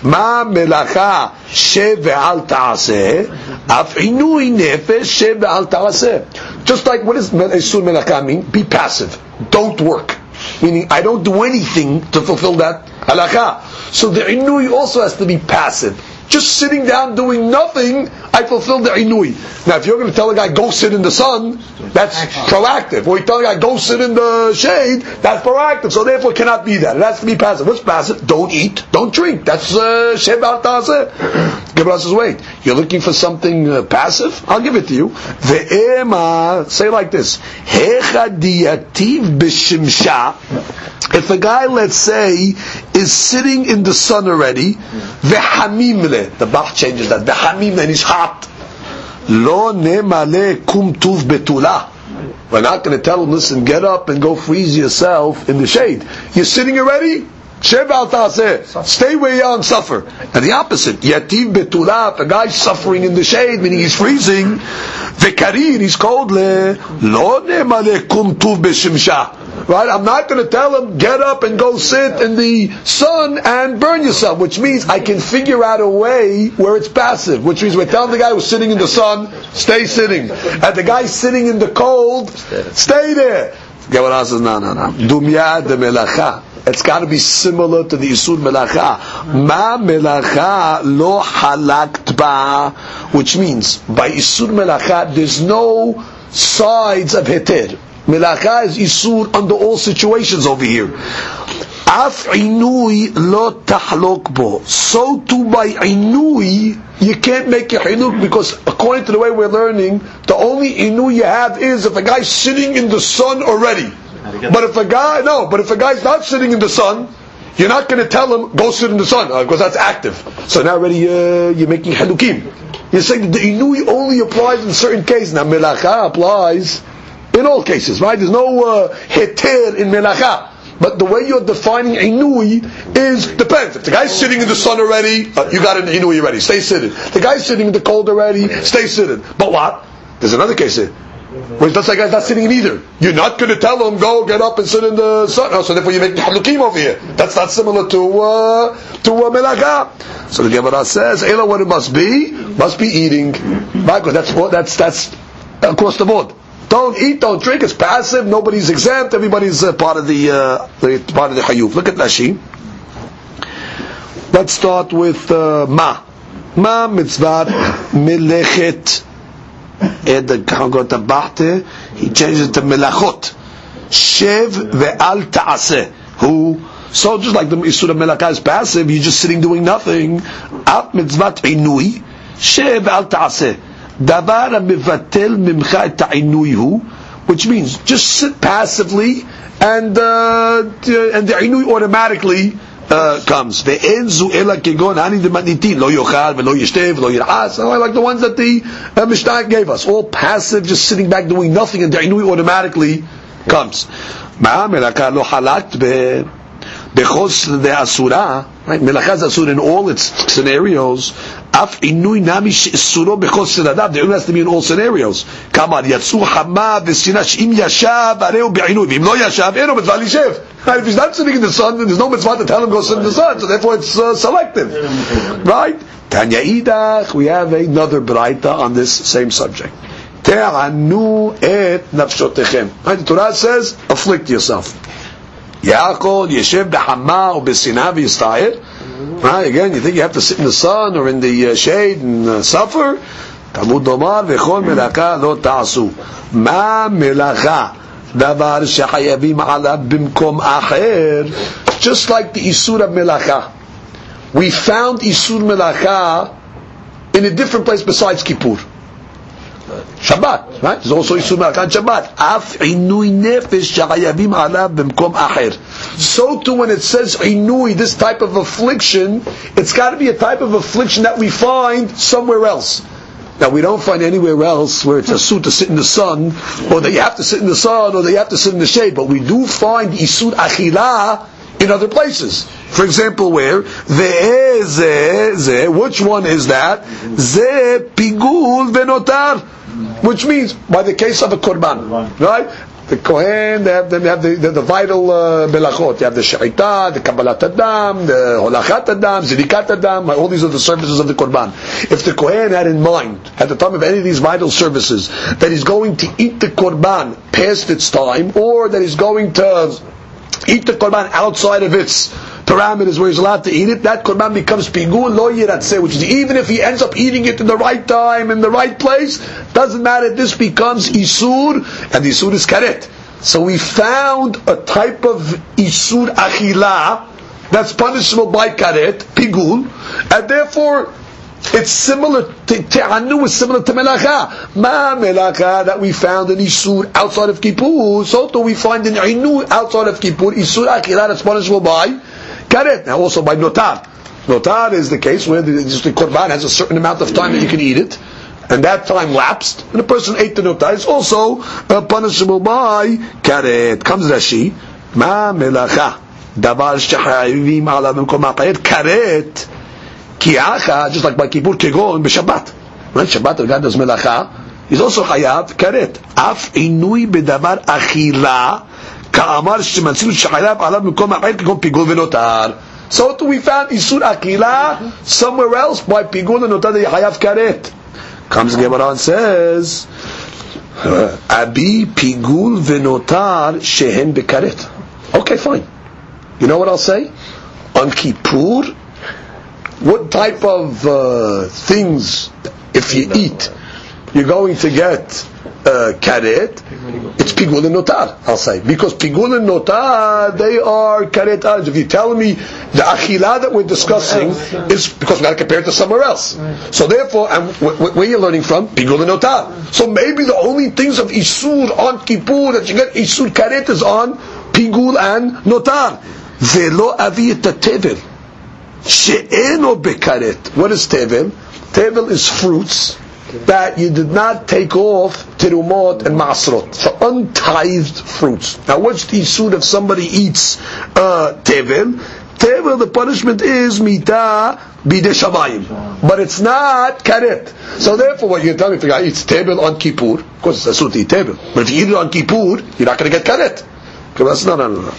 Ma melacha shev ve'al ta'aseh, af inui nefesh shev ve'al ta'aseh. Just like what does isud melacha mean? Be passive. Don't work. Meaning, I don't do anything to fulfill that halakha. So the inui also has to be passive just sitting down doing nothing, I fulfill the inui. Now, if you're going to tell a guy go sit in the sun, that's proactive. Or you tell a guy go sit in the shade, that's proactive. So therefore, it cannot be that. It has to be passive. What's passive? Don't eat, don't drink. That's shebat uh, Gemara says, wait, you're looking for something uh, passive? I'll give it to you. Ve'ema, say like this: b'shimsha If a guy, let's say, is sitting in the sun already, v'hamimle, the Bach changes that, v'hamimle, and he's hot. Lo nemale kum tuv betula. We're not going to tell him, listen, get up and go freeze yourself in the shade. You're sitting already? Stay where you are and suffer. And the opposite, yativ betula, if a guy's suffering in the shade, meaning he's freezing, v'karir, he's cold, le, lo nemale kum tuv b'shimsha. Right? I'm not going to tell him, get up and go sit in the sun and burn yourself, which means I can figure out a way where it's passive, which means we're telling the guy who's sitting in the sun, stay sitting. And the guy sitting in the cold, stay there. Get what else is no, no, no. Dumya de melacha. It's got to be similar to the Isur Melacha. Ma Melacha lo halakt which means by Isur Melacha there's no sides of heter. Melacha is Isur under all situations over here. Af inui lo tahlok bo. So too by inui, you can't make a hinuk because according to the way we're learning, the only inui you have is if a guy's sitting in the sun already. But if a guy, no, but if a guy's not sitting in the sun, you're not going to tell him, go sit in the sun, uh, because that's active. So now already uh, you're making halukim. You're saying that the inui only applies in certain cases. Now melacha applies in all cases, right? There's no uh, in melacha. But the way you're defining inui is depends. If the guy's sitting in the sun already, uh, you got an inui already. Stay sitting. The guy's sitting in the cold already. Stay sitting. But what? There's another case here. Where that's like guy's not sitting in either. You're not going to tell him go get up and sit in the sun. No, so therefore you make halukim over here. That's not similar to uh, to uh, melacha. So the Gemara says, "Ela, what it must be must be eating." Because that's that's that's across the board. Don't eat, don't drink. It's passive. Nobody's exempt. Everybody's uh, part of the, uh, the part of the hayuf. Look at Rashi. Let's start with uh, ma. Ma mitzvah melechet. Ed the he changes it to melachot. Shev ve'al ta'aseh. Who so just like the Isura Melaka is passive, you're just sitting doing nothing. At mitzvat inui, shev al ta'aseh. Mivatel mimcha et ta'inui hu, which means just sit passively and uh, and the inui automatically uh, comes. Ve'enzu ela kegon hani demanitin lo yochal velo yishtev velo yirhas. Oh, like the ones that the uh, Mishnah gave us, all passive, just sitting back doing nothing, and da'inui automatically comes. Ma'am elaka lo halakt be bechos de asura. Right, melacha is in all its scenarios. Af inui nami suro bechos sedadav. The has to be in all scenarios. Kamar yatsu hama v'sinash im yashav areu be'inui v'im lo yashav eno betzval yishev. מצווה להישב. If he's not sitting in the sun, then there's no mitzvah to tell him go sit in the sun, so therefore it's uh, selective. Right? Tanya Idach, we have another braita on this same subject. תענו את נפשותיכם. The Torah says, afflict yourself. Yaakov yeshev b'hama or b'sinah v'yistayir. Right, again, you think you have to sit in the sun or in the uh, shade and uh, suffer? תלמוד לומר, וכל מלאכה לא תעשו. מה מלאכה? דבר שחייבים עליו במקום אחר. Just like the Isur of Melacha. We found Isur Melacha in a different place besides Kippur. Shabbat, right? There's also Isur Melach Shabbat. Af inui nefesh shachayavim alav b'mkom acher. So too when it says inui, this type of affliction, it's got to be a type of affliction that we find somewhere else. Now we don't find anywhere else where it's a suit to sit in the sun, or that you have to sit in the sun, or that you have to sit in the shade. But we do find isur achila in other places. For example, where ze, which one is that? Ze pigul venotar which means by the case of a korban, right? The Kohen, they have, they have the, the, the vital uh, belachot. You have the shechita, the kabbalat adam, the holachat adam, zidikat adam. All these are the services of the korban. If the Kohen had in mind, at the time of any of these vital services, that he's going to eat the korban past its time, or that he's going to eat the korban outside of its parameters where he's allowed to eat it, that korban becomes pigul lo yiratzeh, which is even if he ends up eating it in the right time, in the right place, doesn't matter, this becomes isur, and isur is karet. So we found a type of isur achila that's punishable by karet, pigul, and therefore It's similar to Te'anu is similar to Melacha. Ma Melacha that we found in Isur outside of Kippur, so we find in Inu outside of Kippur, Isur Achilah that's punishable by karet. Now also by notar. Notar is the case where the, the korban has a certain amount of time that you can eat it, and that time lapsed, and the person ate the notar. It's also uh, punishable by karet. Comes Rashi, ma melacha davar shahayim ala b'mkom karet kiacha, just like by kippur kegon b'shabbat. When Shabbat the God does melacha, he's also chayav karet. Af inui bedavar achila ka'amar shematzil shachayab alav mikom ha'chayil kegon pigul v'notar. So we found isur akila somewhere else by pigul and notar the chayav karet. Comes Gemara and says, Abi pigul v'notar shehen bekaret. Okay, fine. You know what I'll say? On Kippur, what type of uh, things, if you eat, you're going to get uh, karet, it's pigul and notar, I'll say. Because pigul and notar, they are karet If you tell me the achila that we're discussing is because we got to compare it to somewhere else. So therefore, and where you're learning from? Pigul and notar. So maybe the only things of isur on kippur that you get isur karet is on pigul and notar. Velo avi tevel. She'eno bekaret. What is tevel? Tevel is fruits that you did not take off terumot and masrot. So untithed fruits. Now what's the issue if somebody eats uh, tevel? Tevel, the punishment is mita bide shamayim. But it's not karet. So therefore what you tell me if a guy eats tevel on Kippur, of course it's a to eat tevel. But if you eat it on Kippur, you're not going to get karet. Because that's not, no, no, no.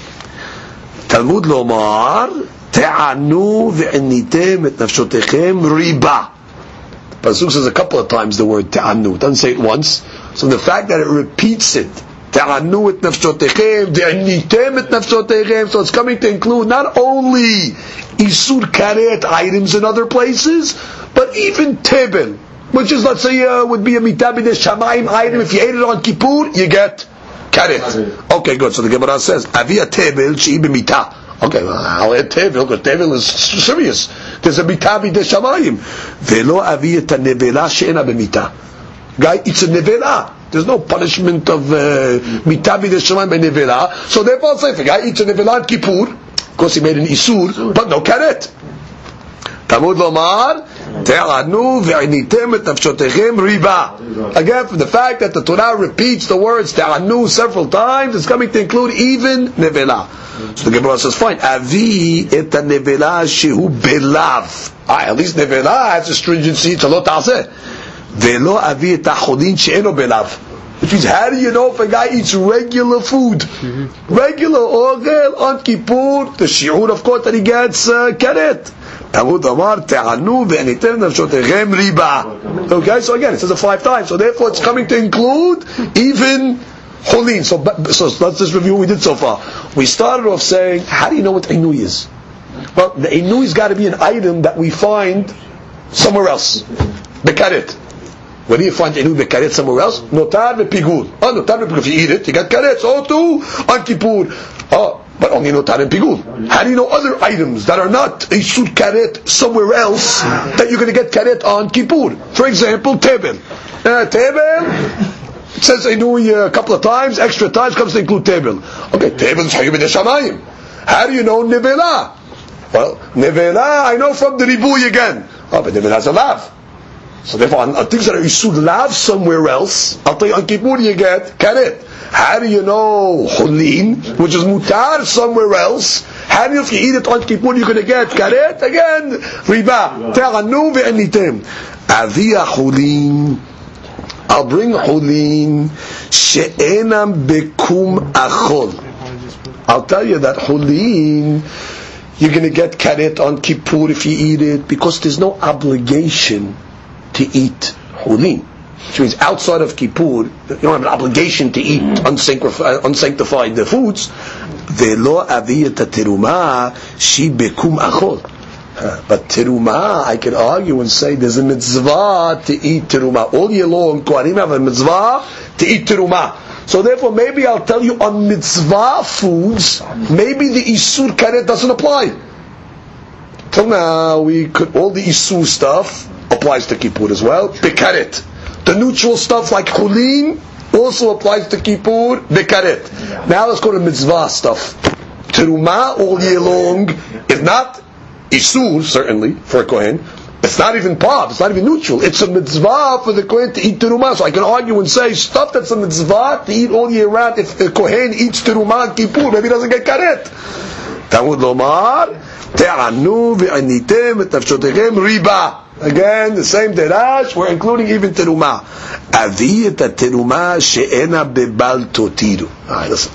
Talmud lomar, תענו ועניתם את נפשותיכם ריבה. Pasuk says a couple of times the word ta'anu. It doesn't say it once. So the fact that it repeats it, ta'anu et nafshotechem, de'anitem et nafshotechem, so it's coming to include not only isur karet items in other places, but even tebel, which is, let's say, uh, would be a mitabi de shamayim item. If you ate it on Kippur, you get karet. Okay, good. So the Gemara says, avia tebel she'i. Okay, well, I'll add Tevil, because Tevil is serious. There's a mitabi de shamayim. Velo avi et nevela she'ena b'mita. Guy eats a nevela. There's no punishment of uh, mitabi de shamayim by nevela. So therefore, say, if a guy eats a nevela at Kippur, of course he made an isur, but no karet. Talmud lomar, תענו ועניתם את נפשותיכם ריבה. Again, from the fact that the Torah repeats the words תענו several times, it's coming to include even nevela. So the Gemara says, fine, avi et nevela shehu belav. Ah, at least nevela has a stringency, it's a lot ta'aseh. Velo avi et achodin she'eno belav. Which means, how do you know if a guy eats regular food? Mm-hmm. Regular orgel on Kippur, the shi'ur, of course, that he gets uh, karet. Talmud Amar Te'anu ve'enitem nafshotechem riba. Okay, so again, it says it five times. So therefore, it's coming to include even Cholin. So, so let's just review what we did so far. We started off saying, how do you know what Inui is? Well, the Inui's got to be an item that we find somewhere else. Bekaret. Where do you find Inu bekaret somewhere else? Notar ve'pigul. Oh, ah, notar ve'pigul. If you eat it, you got karet. So oh, too, on Kippur. Oh, but only notar and pigul. How do you know other items that are not a sud karet somewhere else that you're going to get karet on Kippur? For example, tebel. Uh, tebel it says Inui a couple of times, extra times comes to include tebel. Okay, tebel is Hayyub Shamayim. How do you know Nevela? Well, Nevela, I know from the Ribuy again. Oh, but Nevela is a. So therefore, on, things that are Isud lav somewhere else, I'll tell you, on Kippur you get karet. How do you know Hulin, which is mutar somewhere else? How do you, if you eat it on Kippur, you're going to get karet? Again, riba. Te'anu ve'enitem. Avia Hulin. I'll bring hulin she'enam bekum achol. I'll tell you that hulin, you're going to get karet on Kippur if you eat it, because there's no obligation to eat hulin. Which means outside of Kippur, you don't have an obligation to eat mm. unsanctified, unsanctified foods. Velo aviyat teruma shi bekum achol. Uh, but teruma, I can argue and say there's a mitzvah to eat teruma. All year long, Kohanim have a mitzvah to eat teruma. So therefore, maybe I'll tell you on mitzvah foods, maybe the isur karet doesn't apply. Till now, we could all the isur stuff applies to Kippur as well. Bekaret. The neutral stuff like chulin also applies to Kippur. Bekaret. Now let's go to mitzvah stuff. Teruma all year long is not isur certainly for a kohen. It's not even pav. It's not even neutral. It's a mitzvah for the kohen to eat teruma. So I can argue and say stuff that's a mitzvah to eat all year round. If the kohen eats teruma on Kippur, maybe he doesn't get karet. Lomar te'anu ve'anitem et nafshotechem riba. Again, the same derash, we're including even teruma. Avi teruma she'ena bebal totiru. Listen.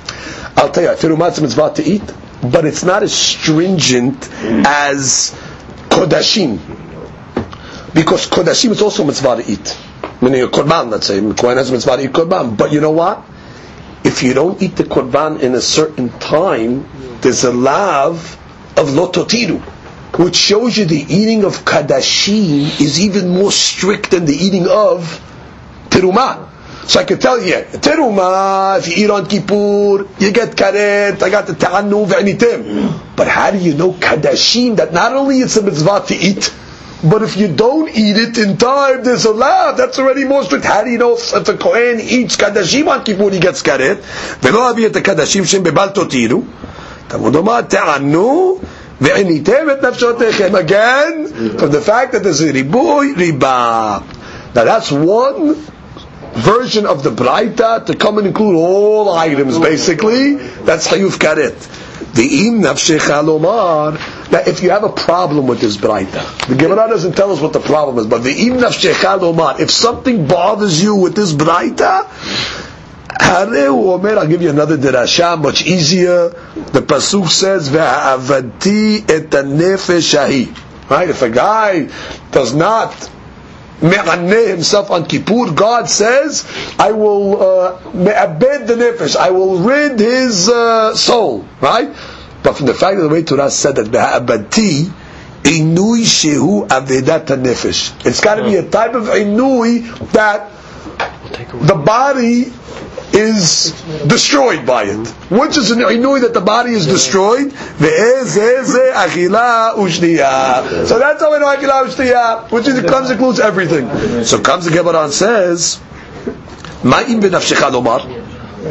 I'll tell you, teruma is a mitzvah to eat, but it's not as stringent as kodashim. Because kodashim is also mitzvah to eat. Meaning a korban, let's say. Kohen has mitzvah to eat korban. But you know what? If you don't eat the korban in a certain time, there's a lav of lototiru, which shows you the eating of kadashim is even more strict than the eating of teruma. So I can tell you, teruma, if you eat on Kippur, you get karet, I got the ta'annu ve'anitim. But how do you know kadashim, that not only it's a mitzvah to eat, but if you don't eat it in time, there's a lav. That's already more strict. How do you know if, if a Kohen eats kadashim on Kippur, he gets karet? ולא אביא את הקדשים שהם בבל תותירו. תלמוד אומר, תענו Ve'enitem et nafshotechem. Again, from the fact that there's a ribuy riba. Now that's one version of the Braita to come and include all items, basically. That's Hayuf Karet. Ve'im nafshecha lomar. Now, if you have a problem with this braita, the Gemara doesn't tell us what the problem is, but ve'im nafshecha lomar. If something bothers you with this braita, Hareu Omer, I'll give you another derasha, much easier. The pasuk says, "Ve'avati et nefesh ahi." Right? If a guy does not me'aneh himself on Kippur, God says, I will uh, me'abed the nefesh, I will rid his uh, soul, right? But from the fact that the way Torah said that me'abati, inui shehu avedat nefesh. It's got to be a type of inui that the body is destroyed by it. Which is an inui that the body is destroyed. So that's how we know achila ushtiya, which is, comes includes everything. So comes the Gemara says, Ma'im.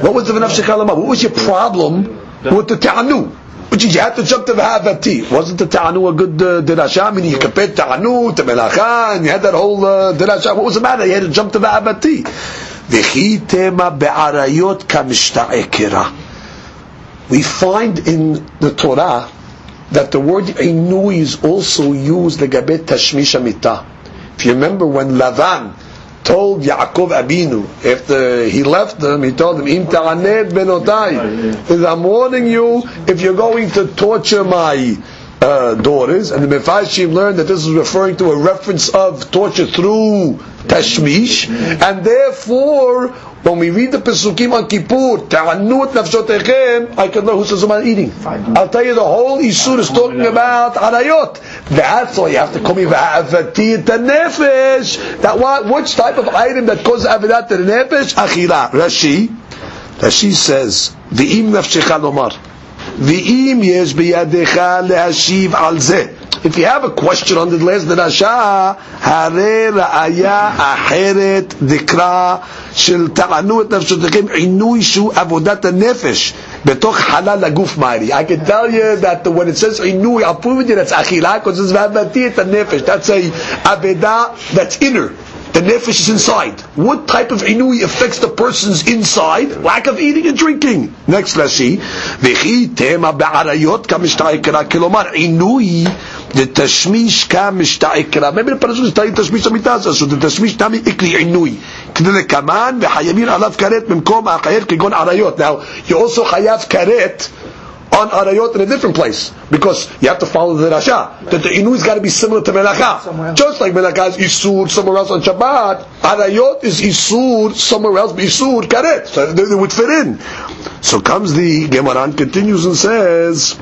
What was the b'nafshecha lomar? What was your problem with the ta'anu? Which you had to jump to the v'havati. Wasn't the ta'anu a good uh, dirasha? I you compared ta'anu to melacha, and you had that whole uh. What was the matter? You had to jump to the v'havati. V'chi tema be'arayot kamishta'ekera. We find in the Torah that the word inui is also used legabet tashmish amita. If you remember when Lavan told Yaakov Abinu after he left them, he told him, "Im ta'aned benotai." I'm warning you if you're going to torture my uh, daughters, and the Meforshim learned that this is referring to a reference of torture through tashmish, and therefore, when we read the Pesukim on Kippur, ta'anut nafshotechem, I can know who says about eating. I'll tell you the whole Isur is talking about arayot. That's why you have to come in va'avati nefesh. That what, which type of item that causes the nefesh? Achila. Rashi, Rashi says, v'im nafshecha lomar. V'im yesh biyadecha le'ashiv al zeh. If you have a question on the last drasha, הרי ראיה אחרת דקרא של טענו את נפשותיכם עינוי שהוא עבודת הנפש בתוך חלל הגוף מארי. I can tell you that when it says עינוי, I'll prove it to you that's אכילה, because it's ועבדתי את הנפש. That's a אבדה that's inner. The nefesh is inside. What type of inui affects the person's inside? Lack of eating and drinking. Next Rashi. V'chi tema ba'arayot kamishta'ikra. Kilomar inui לתשמיש כמשתעקרה. Maybe the person is telling תשמיש המיטה הזאת, so the תשמיש תמי אקרי עינוי. כדלקמן, וחייבים עליו כרת במקום האחר כגון עריות. Now, you also חייב כרת on Arayot in a different place because you have to follow the Rasha. Right. That the Inu has got to be similar to Melaka. Just like Melaka is Isur somewhere else on Shabbat, Arayot is Isur somewhere else, but Isur Karet. So they, they, would fit in. So comes the Gemara and continues and says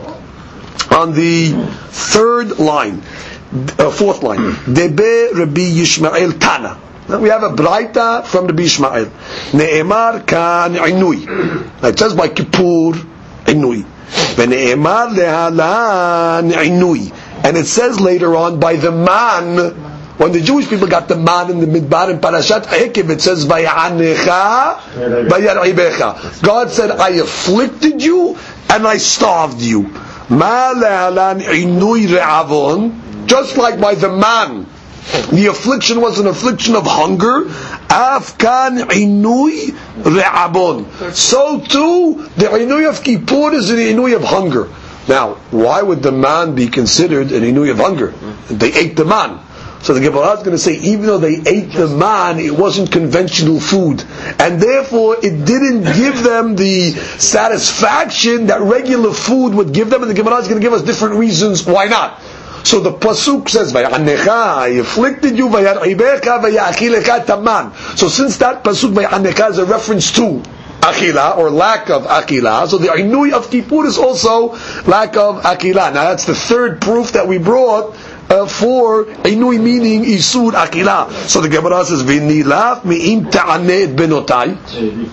on the third line, uh, fourth line, Debe Rabbi Yishmael Tana. We have a braita from the Bishmael. Ne'emar kan inui. It says by Kippur inui. And it says later on, by the man When the Jewish people got the man in the midbar in Parashat Ekev, it says. God said, I afflicted you and I starved you. Just like by the man, the affliction was an affliction of hunger. Afkan inui re'abon. So too, the inui of Kippur is an inui of hunger. Now, why would the man be considered an inui of hunger? They ate the man. So the Gemara is going to say, even though they ate the man, it wasn't conventional food, and therefore it didn't give them the satisfaction that regular food would give them. And the Gemara is going to give us different reasons why not. So the pasuk says, "Vayanecha," I afflicted you, "Vayar'ibecha," "Vayachilecha taman." So since that pasuk "Vayanecha" is a reference to akila or lack of akila. So the inui of Kippur is also lack of akila. Now that's the third proof that we brought uh, for inui meaning isur akila. So the Gemara says vinilaf mi'im ta'aneh benotai.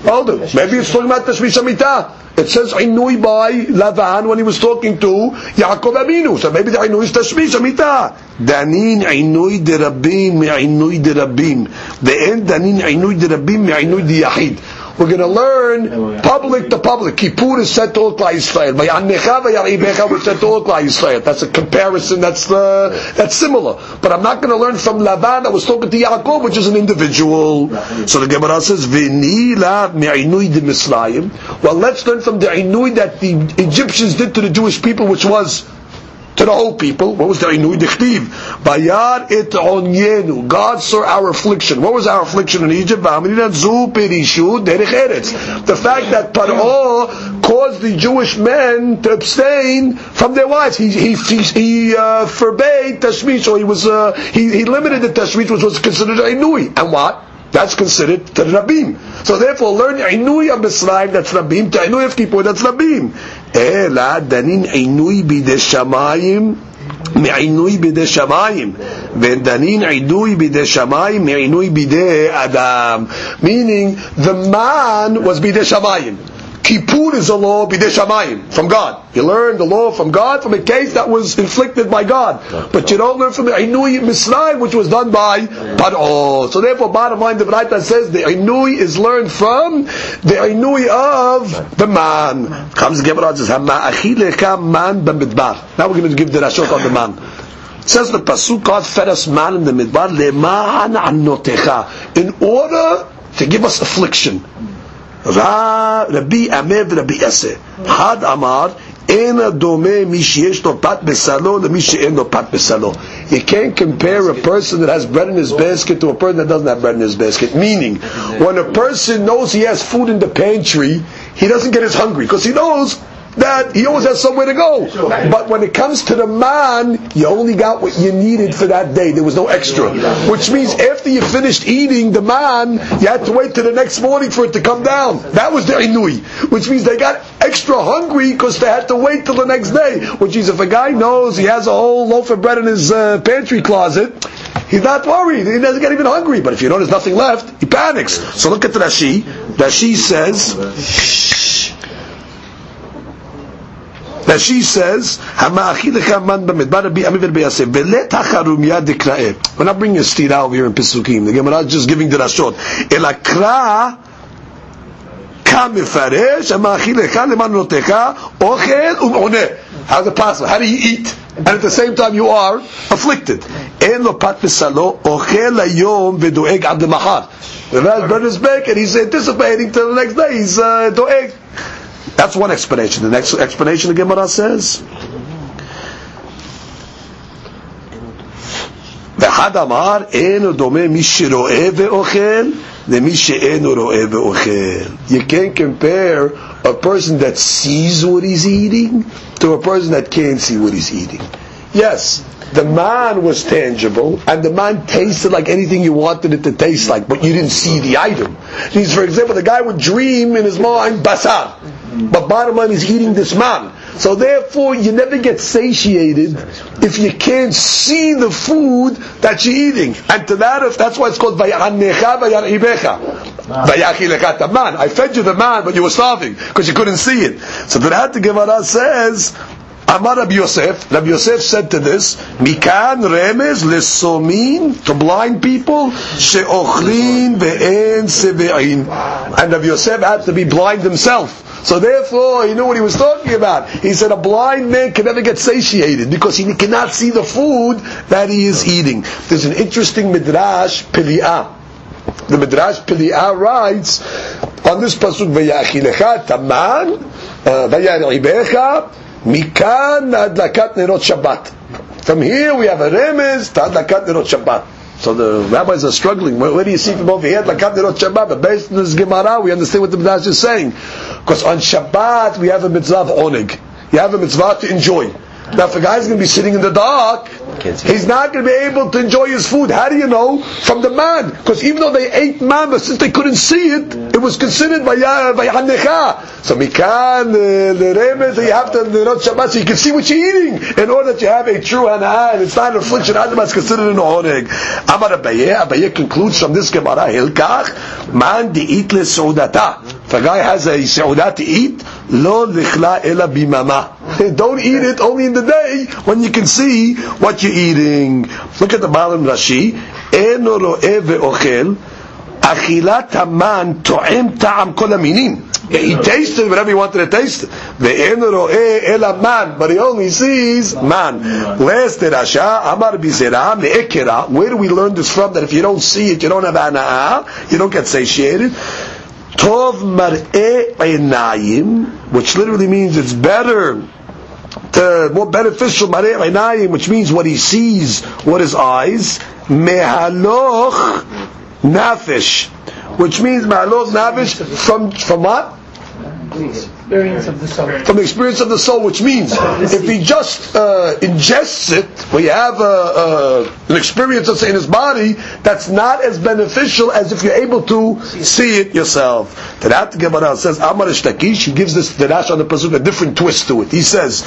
Hold it. Maybe it's talking about tashmish amita. It says inui by Lavan when he was talking to Yaakov Aminu. So maybe the inui is tashmish amita. Danin inui de rabim mi'inui de rabim. The end danin inui de rabim mi'inui de yahid. We're going to learn public to public. Kippur is said to. Vayanecha vaya'ibecha was said to all Klal Yisrael. That's a comparison. That's uh, that's similar. But I'm not going to learn from Laban that was talking to Yaakov, which is an individual. So the Gemara says, "V'nila me'inui de Misraim." Well, let's learn from the inui that the Egyptians did to the Jewish people, which was to the whole people. What was the inui dichtiv? Bayar et onyenu. God saw our affliction. What was our affliction in Egypt? The fact that Paro caused the Jewish men to abstain from their wives. He he he, he uh, forbade tashmish, so he was uh, he, he limited the tashmish, which was considered inui. And what? That's considered Rabim. So therefore, learn Inui of Mitzrayim, that's Rabim, to Inui of Kippur, that's Rabim. Ela danin Inui bide Shamayim, מעינוי בידי שמיים, ודנין עינוי בידי שמיים מעינוי בידי אדם. Meaning, the man was בידי שמיים. Kippur is a law b'dei shamayim from God. You learn the law from God from a case that was inflicted by God, but you don't learn from the Inui Misraim, which was done by Paro. So therefore, bottom line, the Braita says the Inui is learned from the Inui of the man. Comes Now we're going to give the Rashot on the man. It says the pasuk God fed us man in the midbar leman anotecha in order to give us affliction. רבי אמר ורבי יסה. אחד אמר, אין הדומה מי שיש לו פת בסלו למי שאין לו פת בסלו. You can't compare a person that has bread in his basket to a person that doesn't have bread in his basket. Meaning, when a person knows he has food in the pantry, he doesn't get as hungry because he knows that he always has somewhere to go. But when it comes to the man, you only got what you needed for that day. There was no extra. Which means after you finished eating the man, you had to wait till the next morning for it to come down. That was the inui. Which means they got extra hungry because they had to wait till the next day. Which means if a guy knows he has a whole loaf of bread in his uh, pantry closet, he's not worried. He doesn't get even hungry. But if you know there's nothing left, he panics. So look at the Rashi. Rashi says, that she says, We're not bringing a steed out here in Pesukim. The Gemara is just giving the Rashot. Elakra כמפרש, המאכיל לך למנותיך, אוכל ומעונה. How's it possible? How do you eat? And at the same time you are afflicted. אין לו פת בסלו, אוכל היום ודואג עד למחר. The man burned his back and he's anticipating till the next day, he's uh, דואג. That's one explanation. The next explanation the Gemara says, ואחד אמר, אין דומה מי שרואה ואוכל למי שאינו רואה ואוכל. You can't compare a person that sees what he's eating to a person that can't see what he's eating. Yes, the man was tangible, and the man tasted like anything you wanted it to taste like, but you didn't see the item. Means, for example, the guy would dream in his mind basar, but bottom line is eating this man. So therefore, you never get satiated if you can't see the food that you're eating. And to that, that's why it's called vayanecha vayachilecha man. I fed you the man, but you were starving because you couldn't see it. So the Gemara says Amar Rabbi Yosef, Rabbi Yosef said to this, Mikan remez lesomin, to blind people, she'ochlin ve'en seve'in. And Rabbi Yosef had to be blind himself. So therefore, he knew what he was talking about. He said a blind man can never get satiated because he cannot see the food that he is eating. There's an interesting midrash, Pili'ah. The midrash Pili'ah writes on this pasuk, "Vayachilecha taman, uh, vayaribecha adlakat nerot Shabbat." From here we have a remez to adlakat. So the rabbis are struggling. Where, where do you see from over here? Lakat Nerot Shabbat. But based on this Gemara, we understand what the Midrash is saying. Because on Shabbat, we have a mitzvah of onig. You have a mitzvah to enjoy. Now, if a guy's going to be sitting in the dark, he's not going to be able to enjoy his food. How do you know? From the man. Because even though they ate man, but since they couldn't see it, it was considered by Hanecha. So, mikan, uh, the remez, you have to, not Shabbat, so you can see what you're eating. In order that you have a true Hanah, and it's not an affliction, it's considered an oneg. Amar Abaye, Abaye concludes from this Gemara, Hilkach, man di'it le su'udata. If a guy has a su'udah to eat, lo lichla ela bimama. Don't eat it only in the day when you can see what you're eating. Look at the bottom Rashi. Eno ro'eh ve'ochel. Achilat haman to'em ta'am kol haminim. He tasted whatever he wanted to taste. Ve'eno ro'eh ela man. But he only sees man. Last Amar. Where do we learn this from? That if you don't see it, you don't have ana'ah. You don't get satiated. Tov einayim, which literally means it's better to more beneficial einayim, which means what he sees, what his eyes, mehaloch nafish, which means mehaloch nafish from from what? Experience of the soul. From the experience of the soul, which means if he just uh, ingests it, we have a, a, an experience, let's say, in his body, that's not as beneficial as if you're able to see it yourself. To the Gemara says, Amar Rish Lakish, he gives this Dirash on the Pasuk a different twist to it. He says,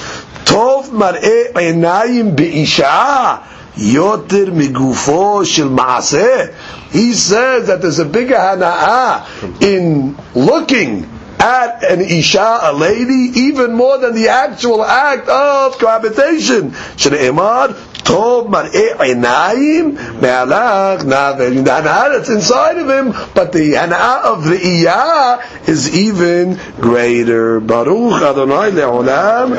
Tov mar'e einayim be'isha yoter migufo shel ma'aseh. He says that there's a bigger hana'ah in looking at an isha, a lady, even more than the actual act of cohabitation. Shne'emar, tov mar'e einayim, me'alach navel. The hana'ah that's inside of him, but the hana'ah of the iyah is even greater. Baruch Adonai le'olam.